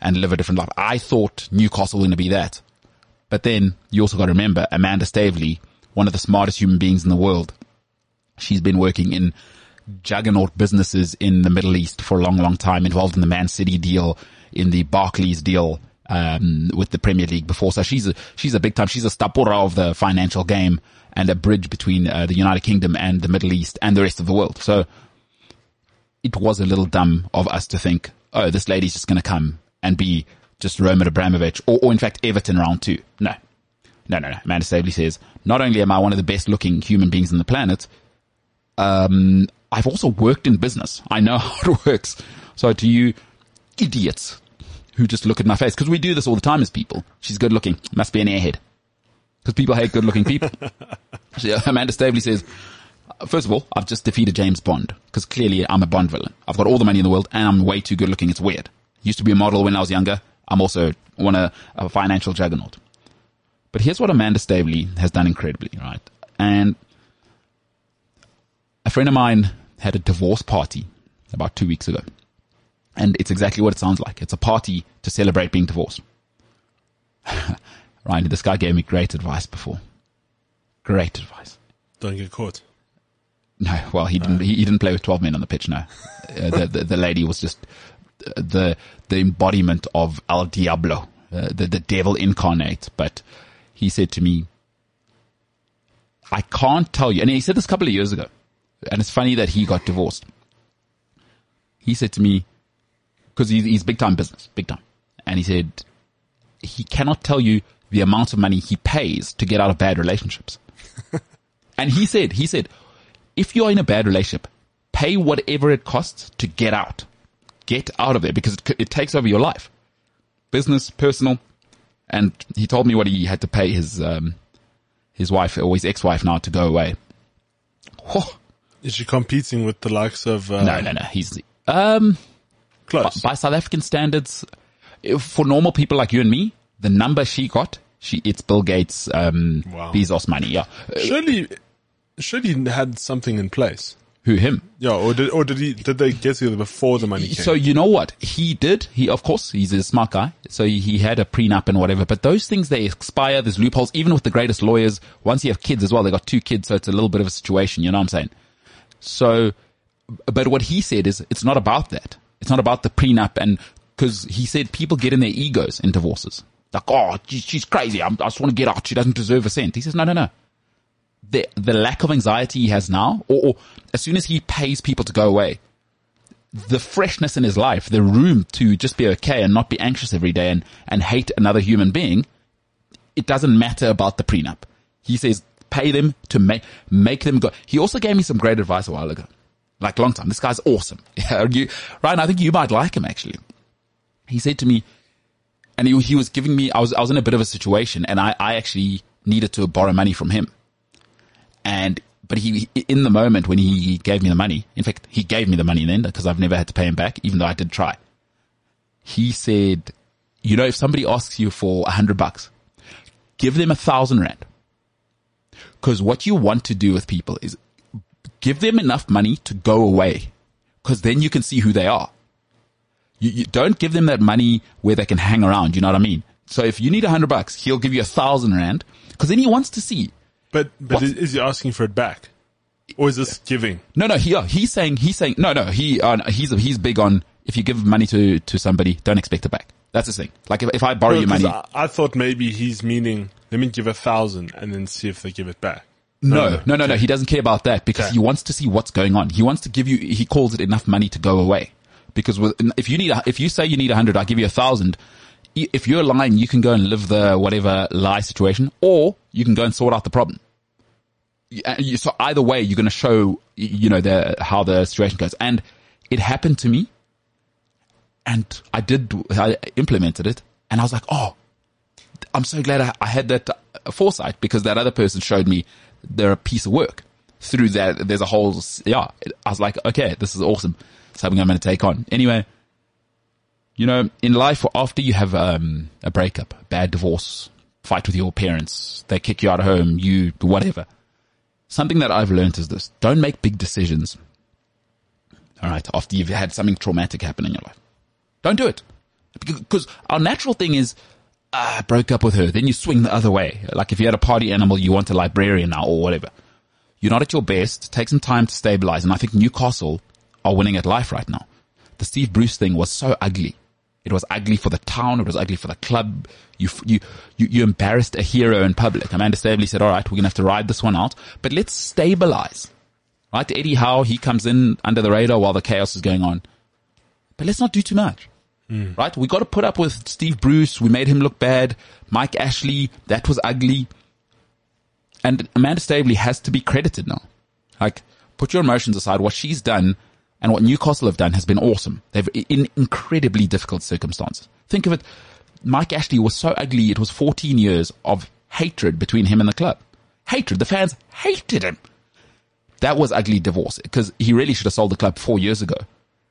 and live a different life. I thought Newcastle was going to be that. But then you also got to remember Amanda Staveley, one of the smartest human beings in the world. She's been working in juggernaut businesses in the Middle East for a long, long time, involved in the Man City deal, in the Barclays deal, um, with the Premier League before. So she's a, she's a big time, she's a stapura of the financial game and a bridge between uh, the United Kingdom and the Middle East and the rest of the world. So it was a little dumb of us to think, oh, this lady's just going to come and be just Roman Abramovich or, or in fact Everton round two. No. No, no, no. Amanda Staveley says, not only am I one of the best looking human beings on the planet, um, I've also worked in business. I know how it works. So to you idiots who just look at my face, because we do this all the time as people. She's good looking. Must be an airhead. Because people hate good looking people. so Amanda Staveley says, First of all, I've just defeated James Bond because clearly I'm a Bond villain. I've got all the money in the world and I'm way too good looking. It's weird. Used to be a model when I was younger. I'm also one a, a financial juggernaut. But here's what Amanda Staveley has done incredibly, right? And a friend of mine had a divorce party about two weeks ago. And it's exactly what it sounds like. It's a party to celebrate being divorced. Ryan, this guy gave me great advice before. Great advice. Don't get caught. No, well, he didn't. He, he didn't play with twelve men on the pitch. No, uh, the, the the lady was just uh, the the embodiment of El Diablo, uh, the the devil incarnate. But he said to me, "I can't tell you," and he said this a couple of years ago. And it's funny that he got divorced. He said to me, because he's, he's big time business, big time, and he said he cannot tell you the amount of money he pays to get out of bad relationships. and he said, he said, if you're in a bad relationship, pay whatever it costs to get out. Get out of there because it, it takes over your life. Business, personal. And he told me what he had to pay his, um, his wife or his ex-wife now to go away. Whew. Is she competing with the likes of uh, No, no, no. He's, um, close? by South African standards, if- for normal people like you and me, the number she got, she, it's Bill Gates, um, Wow. Bezos money. Yeah. Surely, surely had something in place. Who, him? Yeah, or did or did he did they get together before the money came? So you know what he did? He, of course, he's a smart guy. So he, he had a prenup and whatever. But those things they expire. There's loopholes. Even with the greatest lawyers, once you have kids as well, they got two kids, so it's a little bit of a situation. You know what I'm saying? So, but what he said is it's not about that. It's not about the prenup, and because he said people get in their egos in divorces. Like, oh, she- she's crazy. I just want to get out. She doesn't deserve a cent. He says, no, no, no the the lack of anxiety he has now, or, or as soon as he pays people to go away, the freshness in his life, the room to just be okay and not be anxious every day and, and hate another human being, it doesn't matter about the prenup. He says, pay them to make, make them go. He also gave me some great advice a while ago. Like long time. This guy's awesome. Yeah, you, Ryan, I think you might like him actually. He said to me, and he, he was giving me, I was, I was in a bit of a situation and I, I actually needed to borrow money from him. And, but he, in the moment when he gave me the money, in fact, he gave me the money then because I've never had to pay him back, even though I did try. He said, you know, if somebody asks you for a hundred bucks, give them a thousand rand. Cause what you want to do with people is give them enough money to go away. Cause then you can see who they are. You, you don't give them that money where they can hang around. You know what I mean? So if you need a hundred bucks, he'll give you a thousand rand. Cause then he wants to see but but What? is, he asking for it back? Or is this giving? No, no, he, uh, he's saying, he's saying, no, no, he, uh, he's, he's big on, if you give money to, to somebody, don't expect it back. That's the thing. Like if, if I borrow No, you 'cause money, I, I thought maybe he's meaning, let me give a thousand and then see if they give it back. No, no, no, no, he doesn't care about that because Okay. he wants to see what's going on. He wants to give you, he calls it enough money to go away. Because with, if you need, a, if you say you need a hundred, I'll give you a thousand. If you're lying, you can go and live the whatever lie situation or you can go and sort out the problem. You- and you- So either way, you're going to show, you know, the, how the situation goes. And it happened to me and I did, I implemented it and I was like, oh, I'm so glad I, I had that uh, foresight because that other person showed me they're a piece of work. Through that, there's a whole, yeah, I was like, okay, this is awesome. Something I'm going to take on. Anyway, you know, in life, after you have um, a breakup, bad divorce, fight with your parents, they kick you out of home, you, whatever. Something that I've learned is this. Don't make big decisions. All right. After you've had something traumatic happen in your life. Don't do it. Because our natural thing is, ah, broke up with her. Then you swing the other way. Like if you had a party animal, you want a librarian now or whatever. You're not at your best. Take some time to stabilize. And I think Newcastle are winning at life right now. The Steve Bruce thing was so ugly. It was ugly for the town. It was ugly for the club. You, you, you, you embarrassed a hero in public. Amanda Staveley said, all right, we're going to have to ride this one out, but let's stabilize. Right? Eddie Howe, he comes in under the radar while the chaos is going on. But let's not do too much. Mm. Right? We got to put up with Steve Bruce. We made him look bad. Mike Ashley, that was ugly. And Amanda Staveley has to be credited now. Like, put your emotions aside. What she's done and what Newcastle have done has been awesome. They've in incredibly difficult circumstances. Think of it. Mike Ashley was so ugly. It was 14 years of hatred between him and the club. Hatred. The fans hated him. That was ugly divorce because he really should have sold the club four years ago.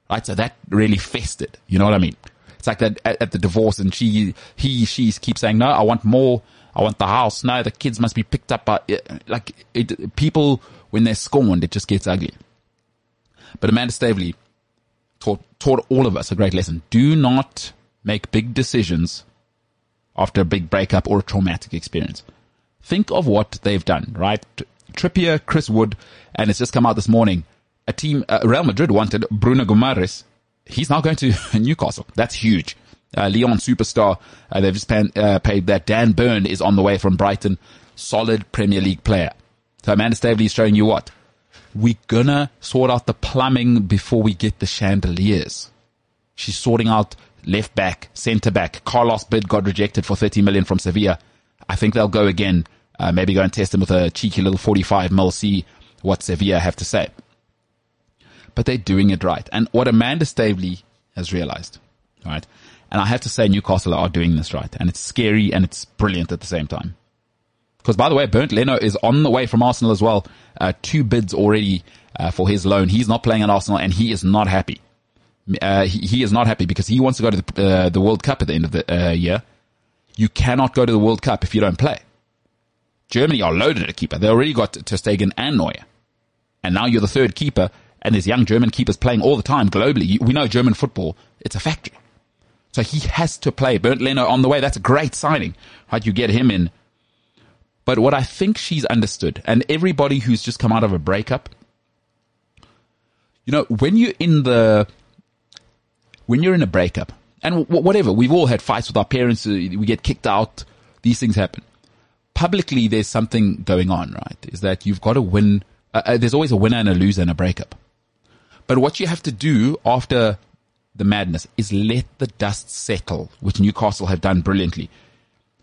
Right. So that really festered. You know what I mean? It's like that at, at the divorce and she, he, she keeps saying, no, I want more. I want the house. No, the kids must be picked up by, eh, like it, people, when they're scorned, it just gets ugly. But Amanda Staveley taught, taught all of us a great lesson. Do not make big decisions after a big breakup or a traumatic experience. Think of what they've done, right? Trippier, Chris Wood, and it's just come out this morning. A team, uh, Real Madrid wanted Bruno Guimarães. He's now going to Newcastle. That's huge. Uh, Lyon superstar. Uh, they've just uh, paid that. Dan Burn is on the way from Brighton. Solid Premier League player. So Amanda Staveley is showing you what? We're gonna sort out the plumbing before we get the chandeliers. She's sorting out left back, centre back. Carlos bid got rejected for 30 million from Sevilla. I think they'll go again. Uh, maybe go and test him with a cheeky little 45 mil, see what Sevilla have to say. But they're doing it right. And what Amanda Staveley has realized, right? And I have to say Newcastle are doing this right. And it's scary and it's brilliant at the same time. Because by the way, Bernd Leno is on the way from Arsenal as well. Uh, two bids already uh, for his loan. He's not playing at Arsenal and he is not happy. Uh, he, he is not happy because he wants to go to the, uh, the World Cup at the end of the uh, year. You cannot go to the World Cup if you don't play. Germany are loaded at keeper. They already got Ter Stegen and Neuer. And now you're the third keeper and there's young German keepers playing all the time globally. We know German football, it's a factory. So he has to play. Bernd Leno on the way. That's a great signing. Right? You get him in. But what I think she's understood, and everybody who's just come out of a breakup, you know, when you're in the, when you're in a breakup, and whatever, we've all had fights with our parents, uh, we get kicked out, these things happen. Publicly, there's something going on, right? Is that you've got to win, uh, uh, there's always a winner and a loser in a breakup. But what you have to do after the madness is let the dust settle, which Newcastle have done brilliantly.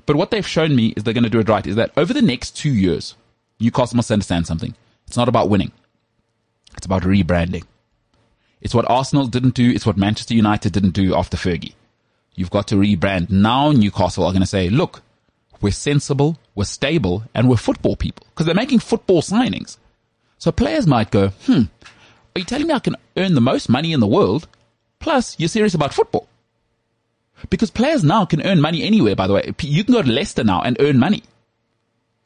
But what they've shown me is they're going to do it right is that over the next two years, Newcastle must understand something. It's not about winning. It's about rebranding. It's what Arsenal didn't do. It's what Manchester United didn't do after Fergie. You've got to rebrand. Now Newcastle are going to say, look, we're sensible, we're stable, and we're football people. Because they're making football signings. So players might go, hmm, are you telling me I can earn the most money in the world? Plus, you're serious about football. Because players now can earn money anywhere, by the way. You can go to Leicester now and earn money.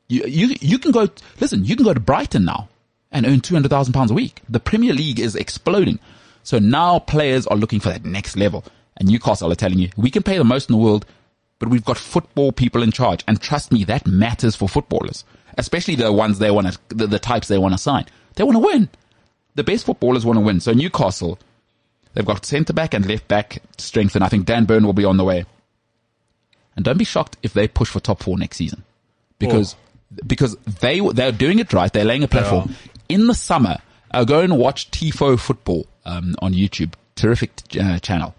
You, you, you can go, listen, you can go to Brighton now and earn 200,000 pounds a week. The Premier League is exploding. So now players are looking for that next level. And Newcastle are telling you, we can pay the most in the world, but we've got football people in charge. And trust me, that matters for footballers, especially the ones they want to, the, the types they want to sign. They want to win. The best footballers want to win. So Newcastle, they've got centre back and left back strength, and I think Dan Burn will be on the way. And don't be shocked if they push for top four next season, because because they they're doing it right. They're laying a platform. In the summer, uh, go and watch Tifo Football um, on YouTube. Terrific uh, channel.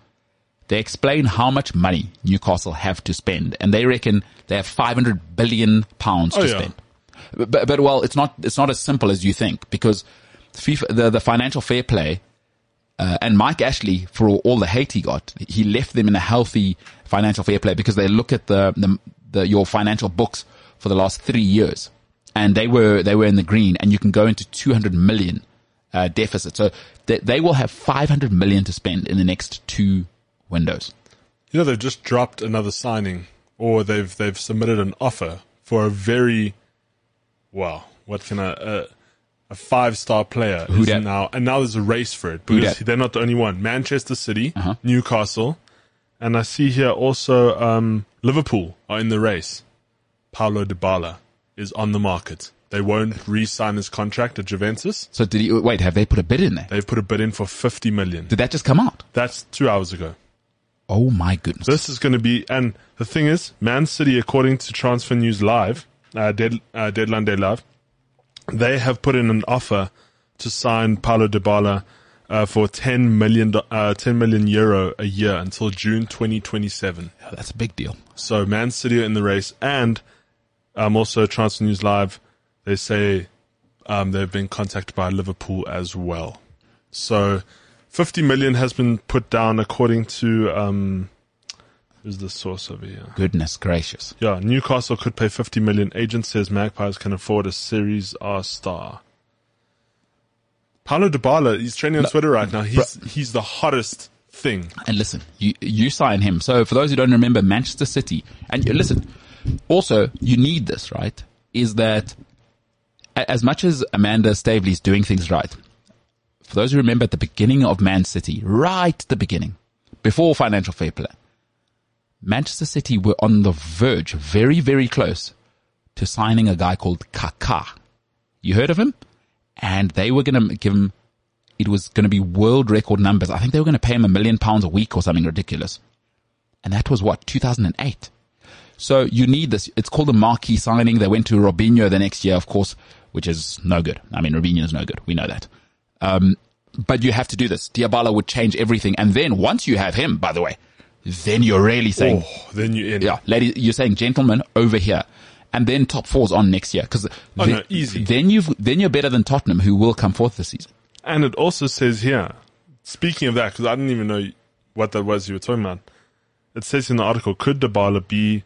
They explain how much money Newcastle have to spend, and they reckon they have 500 billion pounds to Oh, yeah. spend. But, but well, it's not it's not as simple as you think because FIFA, the the financial fair play uh, and Mike Ashley, for all, the hate he got, he left them in a healthy financial fair play because they look at the, the, the your financial books for the last three years, and they were they were in the green, and you can go into 200 million uh, deficit. So they, they will have 500 million to spend in the next two windows. You know, they've just dropped another signing, or they've they've submitted an offer for a very, well, what can I, uh, a five star player Who is now, and now there's a race for it because they're not the only one. Manchester City, Uh-huh. Newcastle, and I see here also um, Liverpool are in the race. Paulo Dybala is on the market. They won't re-sign his contract at Juventus. So did he wait? Have they put a bid in there? They've put a bid in for 50 million. Did that just come out? That's two hours ago. Oh my goodness! This is going to be, and the thing is, Man City, according to Transfer News Live, uh, dead, uh, Deadline Day Live, they have put in an offer to sign Paulo Dybala uh, for 10 million, uh, 10 million euro a year until June 2027. Oh, that's a big deal. So Man City are in the race, and um, also Transfer News Live, they say um, they've been contacted by Liverpool as well. So 50 million has been put down according to um, who's the source over here? Goodness gracious! Yeah, Newcastle could pay 50 million. Agent says Magpies can afford a Serie A star. Paulo Dybala, he's trending on Twitter right now. He's he's the hottest thing. And listen, you you sign him. So for those who don't remember, Manchester City, and you, listen, also you need this, right? Is that as much as Amanda Staveley is doing things right, for those who remember at the beginning of Man City, right at the beginning, before financial fair play, Manchester City were on the verge, very very close, to signing a guy called Kaká. You heard of him? And they were going to give him it was going to be world record numbers. I think they were going to pay him a million pounds a week or something ridiculous. And that was what, 2008. So you need this. It's called a marquee signing. They went to Robinho the next year, of course, which is no good. I mean, Robinho is no good. We know that. Um, but you have to do this. Dybala would change everything. And then once you have him, by the way, then you're really saying, Oh, then you're in. yeah, ladies, you're saying, gentlemen, over here. And then top four's on next year. Cause Oh, then, no, easy. then you've, then you're better than Tottenham who will come fourth this season. And it also says here, speaking of that, because I didn't even know what that was you were talking about. It says in the article, could Dybala be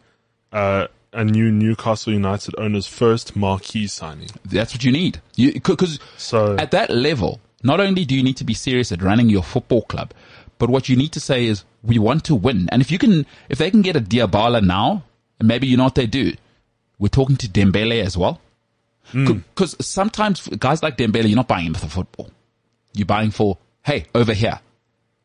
uh, a new Newcastle United owner's first marquee signing? That's what you need. You, cause So- at that level, not only do you need to be serious at running your football club, but what you need to say is, we want to win. And if you can, if they can get a Dybala now, and maybe you know what they do, we're talking to Dembele as well. Because sometimes guys like Dembele, you're not buying him for football. You're buying for, hey, over here.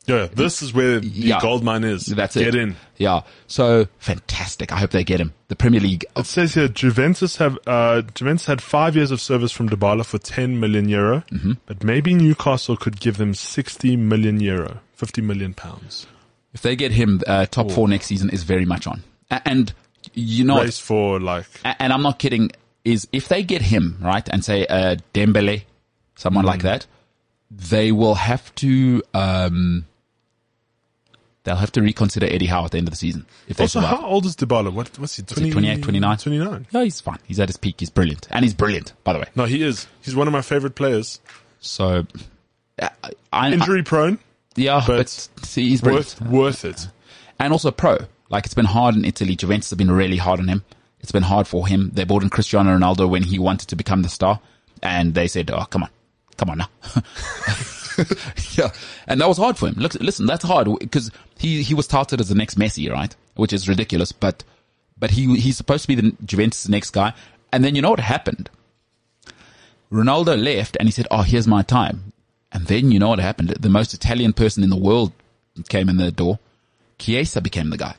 Yeah, this is where the Yeah. gold mine is. That's Get it. in. Yeah. So fantastic. I hope they get him. The Premier League. It says here Juventus have uh, Juventus had five years of service from Dybala for 10 million euro, Mm-hmm. but maybe Newcastle could give them 60 million euro, 50 million pounds. If they get him, uh, top four next season is very much on. A- And you know? Race for like A- and I'm not kidding, is if they get him, right, and say, uh, Dembele, someone like that, they will have to, um, they'll have to reconsider Eddie Howe at the end of the season. If they Also, survive. how old is Dybala? What, what's he? 20, 28, 29? 29. Yeah, he's fine. He's at his peak. He's brilliant. And he's brilliant, by the way. No, he is. He's one of my favorite players. So, uh, I, I, Injury prone, yeah, but, but see, he's brilliant. worth worth it. and also pro. Like it's been hard in Italy. Juventus have been really hard on him. It's been hard for him. They bought in Cristiano Ronaldo when he wanted to become the star, and they said, "Oh, come on, come on now." yeah, and that was hard for him. Look, listen, that's hard because he he was touted as the next Messi, right? Which is ridiculous, but but he he's supposed to be the Juventus' next guy. And then you know what happened? Ronaldo left, and he said, "Oh, here's my time." And then you know what happened? The most Italian person in the world came in the door. Chiesa became the guy.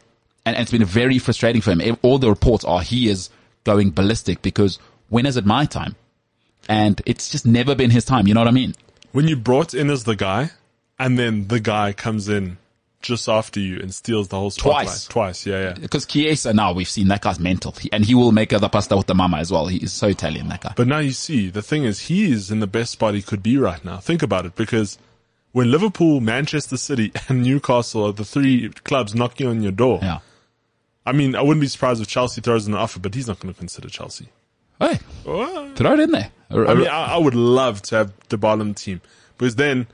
And, and it's been very frustrating for him. All the reports are he is going ballistic because when is it my time? and it's just never been his time. You know what I mean? When you brought in as the guy, and then the guy comes in just after you and steals the whole spotlight. Twice. Twice, yeah, yeah. Because Chiesa now we've seen that guy's mental, and he will make other pasta with the mama as well. He is so Italian, that guy. But now you see, the thing is, he is in the best spot he could be right now. Think about it, because when Liverpool, Manchester City, and Newcastle are the three clubs knocking on your door, Yeah. I mean, I wouldn't be surprised if Chelsea throws in an offer, but he's not going to consider Chelsea. Hey, throw it in there. I mean, I, I would love to have the team, because then,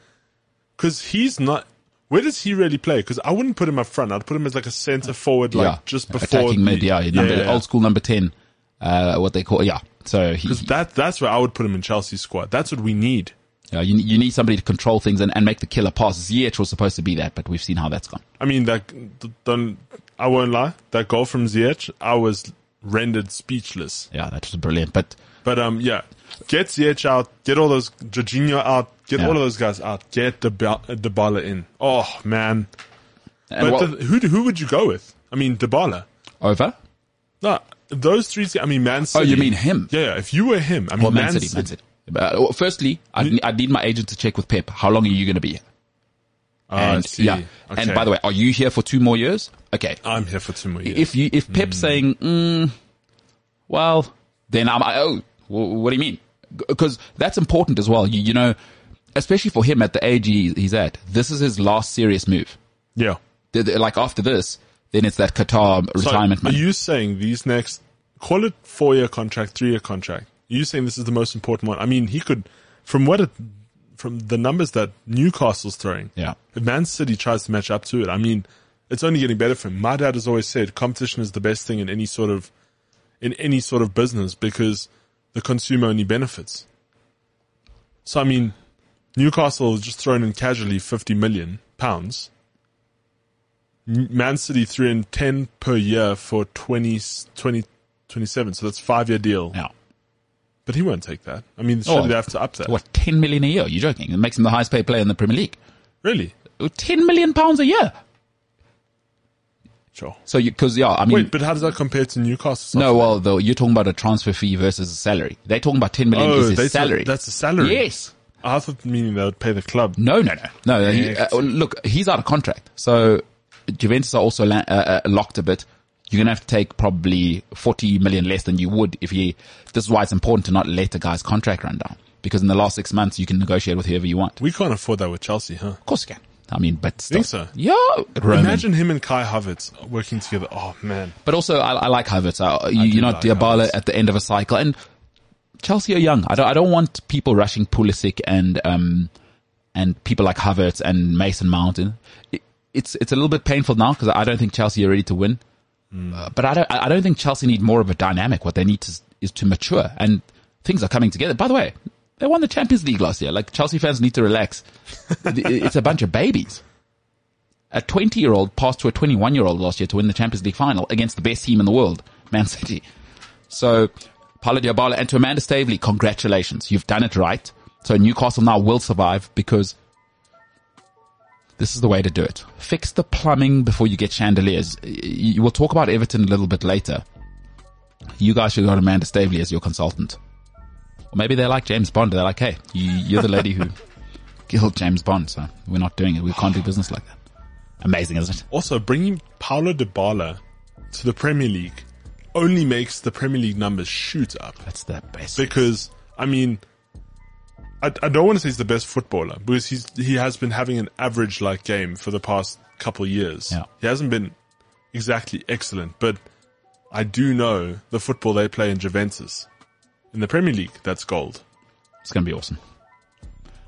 because he's not. Where does he really play? Because I wouldn't put him up front. I'd put him as like a centre forward, like yeah, just before attacking the- mid. Yeah, number, yeah, yeah. old school number ten. Uh, what they call yeah. So he, That that's where I would put him in Chelsea's squad. That's what we need. yeah, you, you need somebody to control things and, and make the killer pass. Ziyech was supposed to be that, but we've seen how that's gone. I mean, that don't. I won't lie. That goal from Ziyech, I was rendered speechless. Yeah, that was brilliant. But But um, yeah, get Ziyech out, get all those Jorginho out, get Yeah. all of those guys out, get the Dybala in. Oh man! and But what- the, who who would you go with? I mean, Dybala. over. No, those three. I mean, Man City. Oh, you mean him? Yeah, yeah, if you were him, I mean, Well, Man, Man, City, Man City. Uh, well, firstly, I I need my agent to check with Pep. How long are you going to be here? Oh, And yeah, and by the way, are you here for two more years? Okay. I'm here for two more years. If you if. Pep's saying, mm, well, then I'm oh, what do you mean? Because that's important as well. You, you know, especially for him at the age he, he's at, this is his last serious move. yeah. Like after this, then it's that Qatar So retirement are money. you saying these next, call it four year contract, three year contract? Are you saying this is the most important one? I mean, he could, from what it, from the numbers that Newcastle's throwing, Yeah. if Man City tries to match up to it, I mean, it's only getting better for him. My dad has always said competition is the best thing in any sort of, in any sort of business because the consumer only benefits. So I mean, Newcastle has just thrown in casually 50 million pounds. Man City threw in 10 per year for 20, 20 27. So that's five year deal. yeah. But he won't take that. I mean, surely Oh. they have to up that. What, 10 million a year? You're joking. It makes him the highest paid player in the Premier League. Really? 10 million pounds a year. Sure. So you, cause yeah, I mean, Wait, but how does that compare to Newcastle? no, well, though, you're talking about a transfer fee versus a salary. They're talking about 10 million Oh, is his said salary. that's a salary. Yes. I thought meaning they would pay the club. No, no, no, no. He, uh, look, he's out of contract, so Juventus are also la- uh, uh, locked a bit. You're gonna have to take probably 40 million less than you would if he. This is why it's important to not let a guy's contract run down because in the last six months you can negotiate with whoever you want. We can't afford that with Chelsea, huh? Of course you can. I mean, but still. Think so? Yeah, Roman. Imagine him and Kai Havertz working together. Oh man. But also, I, I like Havertz. Uh, you, do you know, like Dybala Havertz. at the end of a cycle, and Chelsea are young. I don't, I don't want people rushing Pulisic and um and people like Havertz and Mason Mount. It, it's it's a little bit painful now because I don't think Chelsea are ready to win. Hmm. Uh, but I don't I don't think Chelsea need more of a dynamic. What they need to, is to mature, and things are coming together. By the way, they won the Champions League last year. Like Chelsea fans need to relax. it's a bunch of babies a 20 year old passed to a 21 year old last year to win the Champions League final against the best team in the world, Man City. So, Paulo Dybala and to Amanda Staveley, congratulations. You've done it right. So Newcastle now will survive because this is the way to do it. Fix the plumbing before you get chandeliers. We'll talk about Everton a little bit later. You guys should go to Amanda Staveley as your consultant. Or maybe they're like James Bond. They're like, hey, you, you're the lady who killed James Bond, so we're not doing it. We can't do business like that. Amazing, isn't it? Also, bringing Paulo Dybala to the Premier League only makes the Premier League numbers shoot up. That's the best. Because, I mean, I, I don't want to say he's the best footballer because he's, he has been having an average like game for the past couple years. Yeah. He hasn't been exactly excellent, but I do know the football they play in Juventus. In the Premier League, that's gold. It's going to be awesome.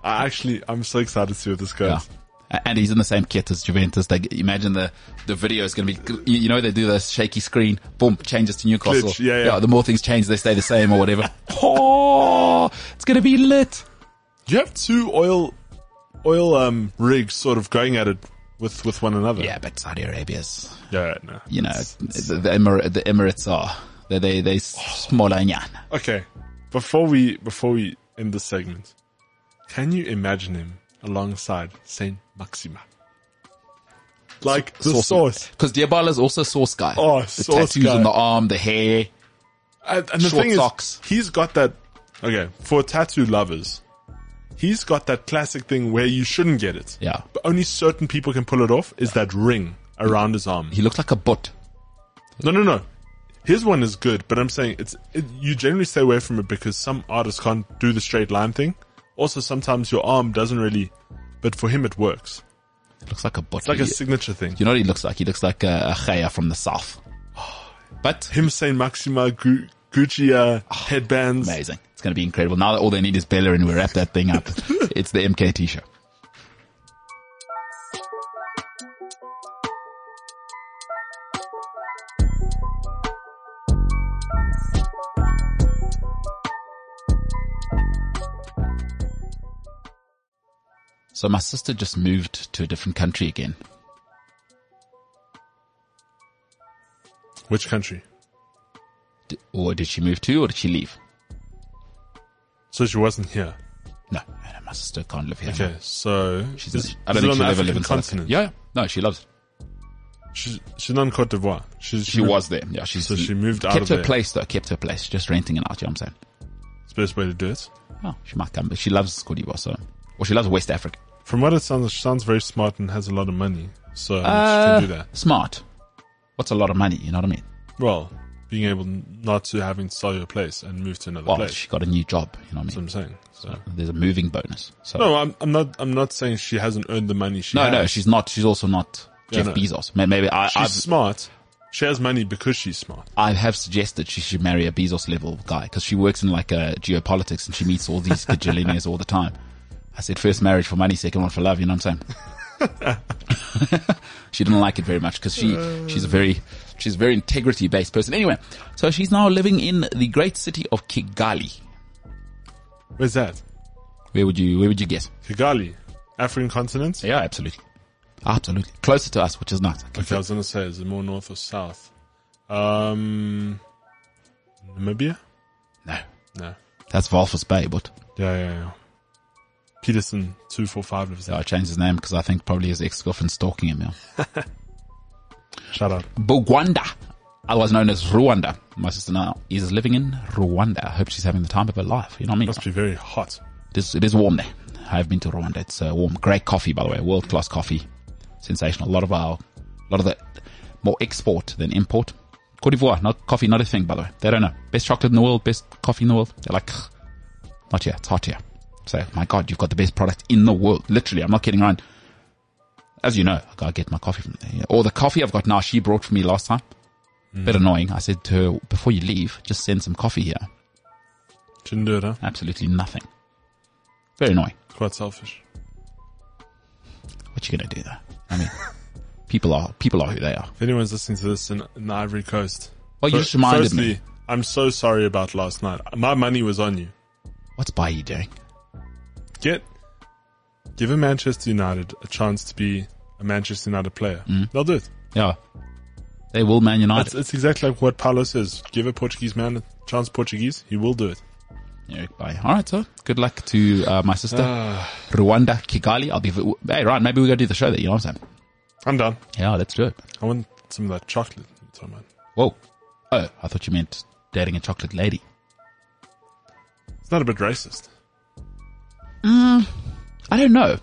I actually, I'm so excited to see where this goes. Yeah. And he's in the same kit as Juventus. They imagine the the video is going to be. You know they do the shaky screen. Boom, changes to Newcastle. Glitch, yeah, yeah. The more things change, they stay the same or whatever. oh, it's going to be lit. You have two oil, oil, um, rigs sort of going at it with, with one another. Yeah, but Saudi Arabia's. Yeah, no. You know, the, the, Emir- the Emirates are they they they smaller. Yeah. Okay. Before we, before we end this segment, can you imagine him alongside Saint Maxima? Like the sauce. Because Dybala is also sauce guy. Oh, the sauce tattoos guy. on the arm, the hair. And, and the thing socks. is, he's got that Okay, for tattoo lovers, he's got that classic thing where you shouldn't get it. Yeah. But only certain people can pull it off is that ring around his arm. He looks like a butt. No, no, no. His one is good, but I'm saying it's, it, you generally stay away from it because some artists can't do the straight line thing. Also, sometimes your arm doesn't really, but for him it works. It looks like a butt. It's like a signature thing. you know what he looks like? He looks like a, a Chaya from the south. But Him Saint-Maximin Gu- Gucci uh, headbands. amazing. It's going to be incredible. Now that all they need is Bella and we wrap that thing up. it's the MKT show. So my sister just moved to a different country again. Which country? D- Or did she move to or did she leave? So she wasn't here. No, no, my sister can't live here. Okay, so She's, is, I don't think she'll ever live in continent. Yeah. No, she loves it. She's, she's not in Cote d'Ivoire. She's, She was there. Yeah, she's So she moved out of there. kept her there. place though. Kept her place. Just renting it out. You know what I'm saying? It's the best way to do it. Oh, she might come, but she loves Cote d'Ivoire, so or she loves West Africa. From what it sounds, she sounds very smart and has a lot of money. So Uh, she can do that. Smart. What's a lot of money? You know what I mean? Well, being able not to having to sell your place and move to another Well, place. she got a new job. You know what That's I what mean? I'm saying. So. There's a moving bonus. So No, I'm, I'm not. I'm not saying she hasn't earned the money. She no, has. no, she's not. She's also not Yeah, Jeff no. Bezos. Maybe I, she's I've, smart. She has money because she's smart. I have suggested she should marry a Bezos level guy because she works in like a geopolitics and she meets all these gajillionaires all the time. I said first marriage for money, second one for love. You know what I'm saying? she didn't like it very much because she she's a very she's a very integrity based person. Anyway, so she's now living in the great city of Kigali. Where's that? Where would you where would you guess? Kigali, African continent. Yeah, absolutely, absolutely closer to us, which is not. Okay, I was gonna say, is it more north or south? Um, Namibia? No, No. that's Walvis Bay, but Yeah, yeah, yeah. Peterson two four five there. I changed his name because I think probably his ex girlfriend stalking him. Yeah. Shout out. Bugwanda, otherwise known as Rwanda. My sister now is living in Rwanda. I hope she's having the time of her life. You know what I mean? Must be very hot. It is, it is warm there. I've been to Rwanda. It's uh, warm. Great coffee, by the way. World class coffee. Sensational. A lot of our, a lot of the more export than import. Cote d'Ivoire, not coffee, not a thing, by the way. They don't know. Best chocolate in the world, best coffee in the world. They're like, "Ugh, not here. It's hot here. So, my God, you've got the best product in the world. Literally, I'm not kidding around. As you know, I get my coffee from there. Or the coffee I've got now, she brought for me last time. Mm. Bit annoying. I said to her, before you leave, just send some coffee here. Shouldn't do it, huh? Absolutely nothing. Very annoying. Quite selfish. What you gonna do though? I mean, people are people are who they are. If anyone's listening to this in, in the Ivory Coast, Well, you just reminded firstly, me. I'm so sorry about last night. My money was on you. What's Bailly doing? Get, give a Manchester United a chance to be a Manchester United player. Mm. They'll do it. Yeah, they will Man United. It's, it's exactly like what Paulo says. Give a Portuguese man a chance Portuguese, he will do it. Eric Bailly. All right, so good luck to uh, my sister, Ah. Rwanda, Kigali. I'll be. Hey, right, maybe we go do the show there. You know what I'm saying? I'm done. Yeah, let's do it. I want some of that chocolate. you're talking. Whoa. Oh, I thought you meant dating a chocolate lady. It's not a bit racist. Mm, I don't know,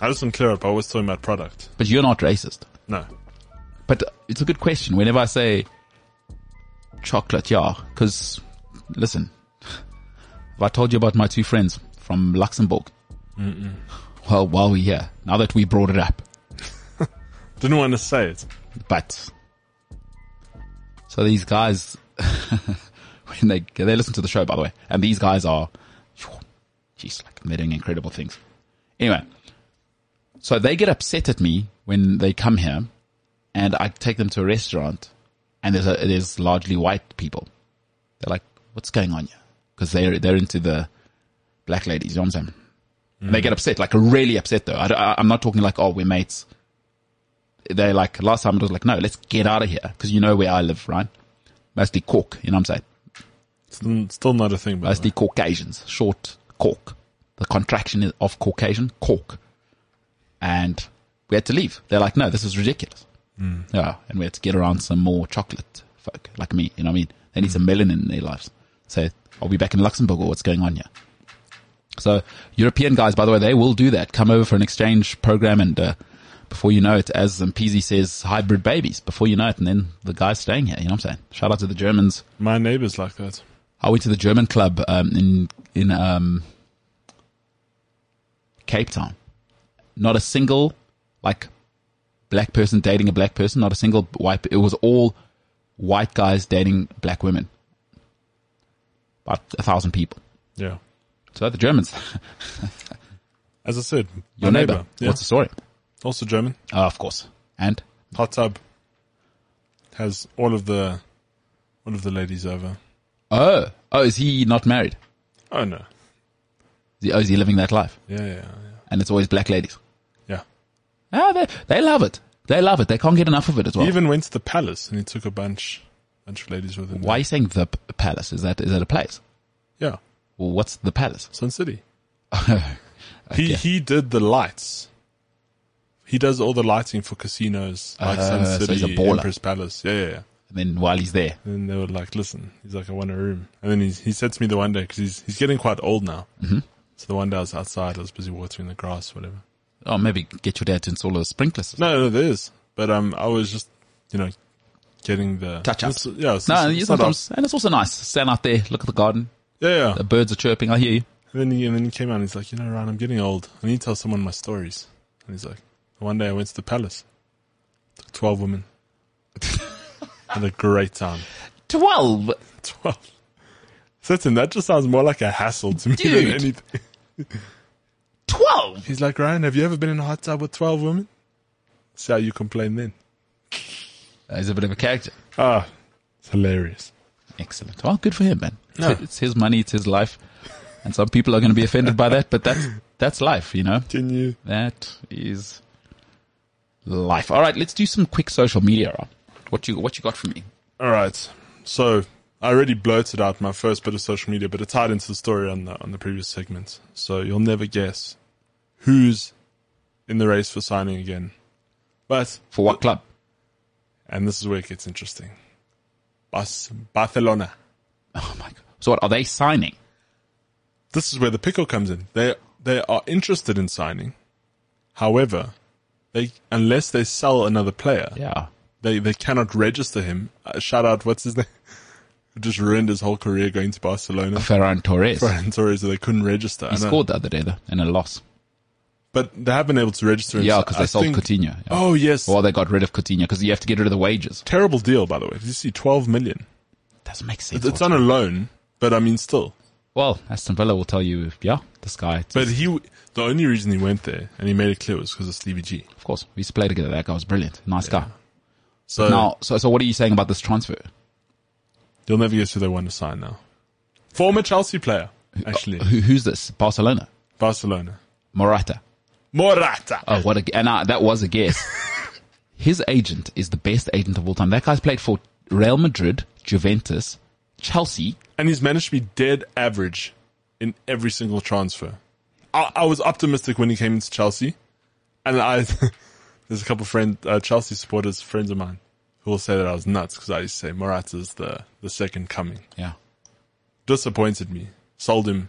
I just want to clear up. I was talking about product. but you're not racist. No. But it's a good question. Whenever I say chocolate, yeah, because listen, if I told you about my two friends from Luxembourg, well, while we're here, now that we brought it up, Didn't want to say it. but so these guys, when they they listen to the show, by the way, and these guys are, jeez, like they're doing incredible things. Anyway, so they get upset at me when they come here, and I take them to a restaurant, and there's a, there's largely white people. They're like, "What's going on here?" Because they're they're into the black ladies. You know what I'm saying? And they get upset, like really upset though. I, am not talking like, "Oh, we're mates." They're like, last time it was like, "No, let's get out of here," because you know where I live, right? Mostly Cork. You know what I'm saying? Still, still not a thing, but Mostly Caucasians, short cork. The contraction of Caucasian, cork. And we had to leave. They're like, no, this is ridiculous. Yeah. And we had to get around some more chocolate folk like me. You know what I mean? They need some melanin in their lives. So I'll be back in Luxembourg or what's going on here. So European guys, by the way, they will do that. Come over for an exchange program and, uh, before you know it, as Mpeezy says, hybrid babies. Before you know it, and then the guy's staying here. You know what I'm saying? Shout out to the Germans. My neighbor's like that. I went to the German club um, in in um, Cape Town. Not a single like black person dating a black person. Not a single white. It was all white guys dating black women. About a thousand people. Yeah. So the Germans, As I said, your my neighbor. Yeah. What's the story? Also German. Oh, of course. And Hot tub has all of the all of the ladies over. Oh, oh, is he not married? Oh no. Is he, oh, is he living that life? Yeah, yeah, yeah. And it's always black ladies. Yeah. Ah, they they love it. They love it. They can't get enough of it as well. He even went to the palace and he took a bunch bunch of ladies with him. Why are you saying the p- palace? Is that is that a place? Yeah. Well, what's the palace? Sun City. Okay. He he did the lights. He does all the lighting for casinos like Uh, Sun so City, he's a baller. Empress Palace. Yeah, yeah, yeah. And then while he's there, And they were like, "Listen," he's like, "I want a room." And then he he said to me the one day because he's he's getting quite old now. Mm-hmm. So the one day I was outside, I was busy watering the grass, whatever. oh, maybe get your dad to install a sprinkler system. No, no, there is. But um, I was just, you know, getting the Touch up. It's- Yeah, it's, No, it's you sometimes, and it's also nice. Stand out there, look at the garden. yeah, yeah. The birds are chirping. I hear you. And then he and then he came out and he's like, you know, Ryan, I'm getting old. I need to tell someone my stories. And he's like, one day I went to the palace, took twelve women, had a great time. Twelve. Twelve. Certain that just sounds more like a hassle to me Dude. than anything. Twelve. He's like, Ryan, have you ever been in a hot tub with twelve women? See how you complain then. He's a bit of a character. Ah, it's hilarious. Excellent. Well, good for him, man. No. It's his money. It's his life. And some people are going to be offended by that, but that's, that's life, you know? You? That is life. All right. Let's do some quick social media. What you, what you got for me? All right. So I already blurted out my first bit of social media, but it tied into the story on the on the previous segment. So you'll never guess who's in the race for signing again. But For what club? and this is where it gets interesting. Bas- Barcelona. Oh my God. So what are they signing? This is where the pickle comes in. They they are interested in signing. However, they unless they sell another player, Yeah. They they cannot register him. Uh, shout out, what's his name? Just ruined his whole career going to Barcelona. Ferran Torres. Ferran Torres, so they couldn't register. He scored the other day though, in a loss. But they have been able to register him. Yeah, because I they sold think- Coutinho. Yeah. Oh, yes. Well, they got rid of Coutinho because you have to get rid of the wages. Terrible deal, by the way. Did you see 12 million? Doesn't make sense. It's, it's on a loan, but I mean, still. well, Aston Villa will tell you, yeah, this guy. But he, the only reason he went there, and he made it clear, was because of Stevie G. of course, we used to play together. That guy was brilliant. Nice guy. So Now, so, so what are you saying about this transfer? you'll never guess who they want to sign now. Former Chelsea player, actually. Who, who's this? Barcelona. Barcelona. Morata. Morata. Oh, what a, and uh, that was a guess. His agent is the best agent of all time. That guy's played for Real Madrid, Juventus, Chelsea. And he's managed to be dead average in every single transfer. I, I was optimistic when he came into Chelsea. And I, there's a couple of friend, uh, Chelsea supporters, friends of mine, who will say that I was nuts because I used to say Morata's the, the second coming. Yeah. Disappointed me. Sold him.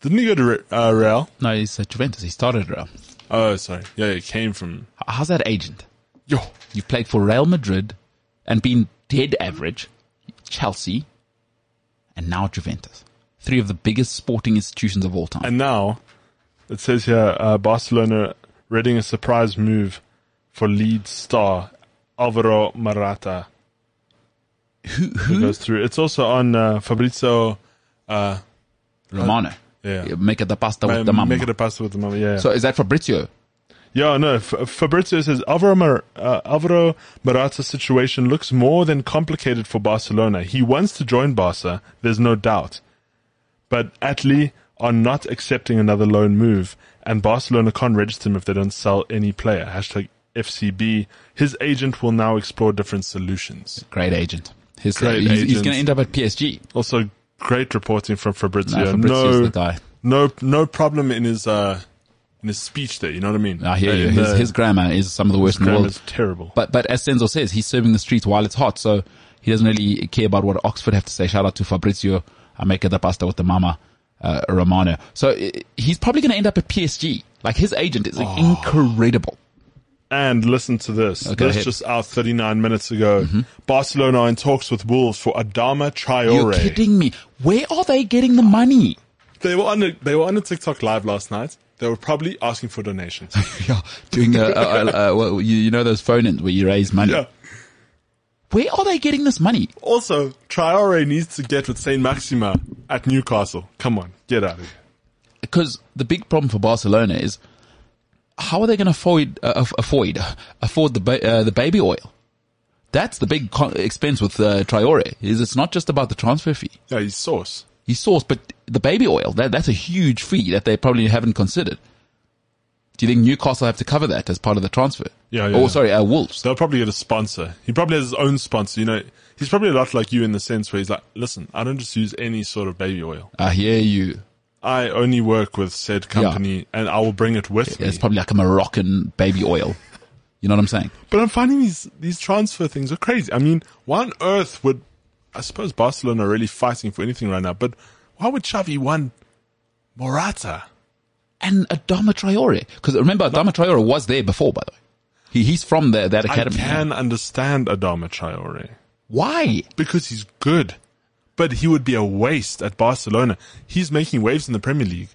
Didn't he go to uh, Real? No, he's at Juventus. He started Real. Oh, sorry. Yeah, he came from, How's that agent? yo, You've played for Real Madrid and been dead average, Chelsea, and now Juventus. Three of the biggest sporting institutions of all time. And now, it says here, uh, Barcelona reading a surprise move for lead star Alvaro Morata. who, Who who? goes through? It's also on uh, Fabrizio. Uh, Romano. yeah, Make it the pasta with the mama. make it a pasta with the mama. Yeah, so is that Fabrizio? yeah. No, F- Fabrizio says Alvaro Mar- uh, Alvaro Morata's situation looks more than complicated for Barcelona. He wants to join Barca. There's no doubt, but Atleti are not accepting another loan move, and Barcelona can't register him if they don't sell any player. Hashtag FCB. His agent will now explore different solutions. Great agent. His, Great he's, he's agent. going to end up at PSG. Also, great reporting from Fabrizio. No, Fabrizio's no, the guy. no, no problem in his uh in his speech there. You know what I mean? I hear you. His, the- his grammar is some of the worst in the grammar world. is terrible. But but as Senzo says, he's serving the streets while it's hot. So He doesn't really care about what Oxford have to say. Shout out to Fabrizio. I make it the pasta with the mama, uh, Romano. So he's probably going to end up at PSG. Like his agent is incredible. And listen to this. Okay, this ahead. just out 39 minutes ago. Barcelona are in talks with Wolves for Adama Traore. You're kidding me. Where are they getting the money? They were on a, they were on a TikTok live last night. They were probably asking for donations. Yeah, doing a, a, a, a well, you, you know those phone-ins where you raise money. yeah. Where are they getting this money? Also, Traore needs to get with Saint-Maximin at Newcastle. Come on, get out of here. Because the big problem for Barcelona is how are they going to afford uh, afford afford the ba- uh, the baby oil? That's the big co- expense with uh, Traore. Is it's not just about the transfer fee. Yeah, he's sauce. He's sourced, but the baby oil that that's a huge fee that they probably haven't considered. Do you think Newcastle have to cover that as part of the transfer? Yeah, yeah, Oh, sorry, uh, Wolves. They'll probably get a sponsor. He probably has his own sponsor. You know, he's probably a lot like you in the sense where he's like, listen, I don't just use any sort of baby oil. I hear you. I only work with said company and I will bring it with me. It's probably like a Moroccan baby oil. You know what I'm saying? But I'm finding these, these transfer things are crazy. I mean, why on earth would, I suppose Barcelona are really fighting for anything right now, but why would Xavi want Morata? And Adama Traore. Because remember, Adama Traore was there before, by the way. He, he's from the, that academy. I can understand Adama Traore Why? because he's good, but he would be a waste at Barcelona. He's making waves in the Premier League.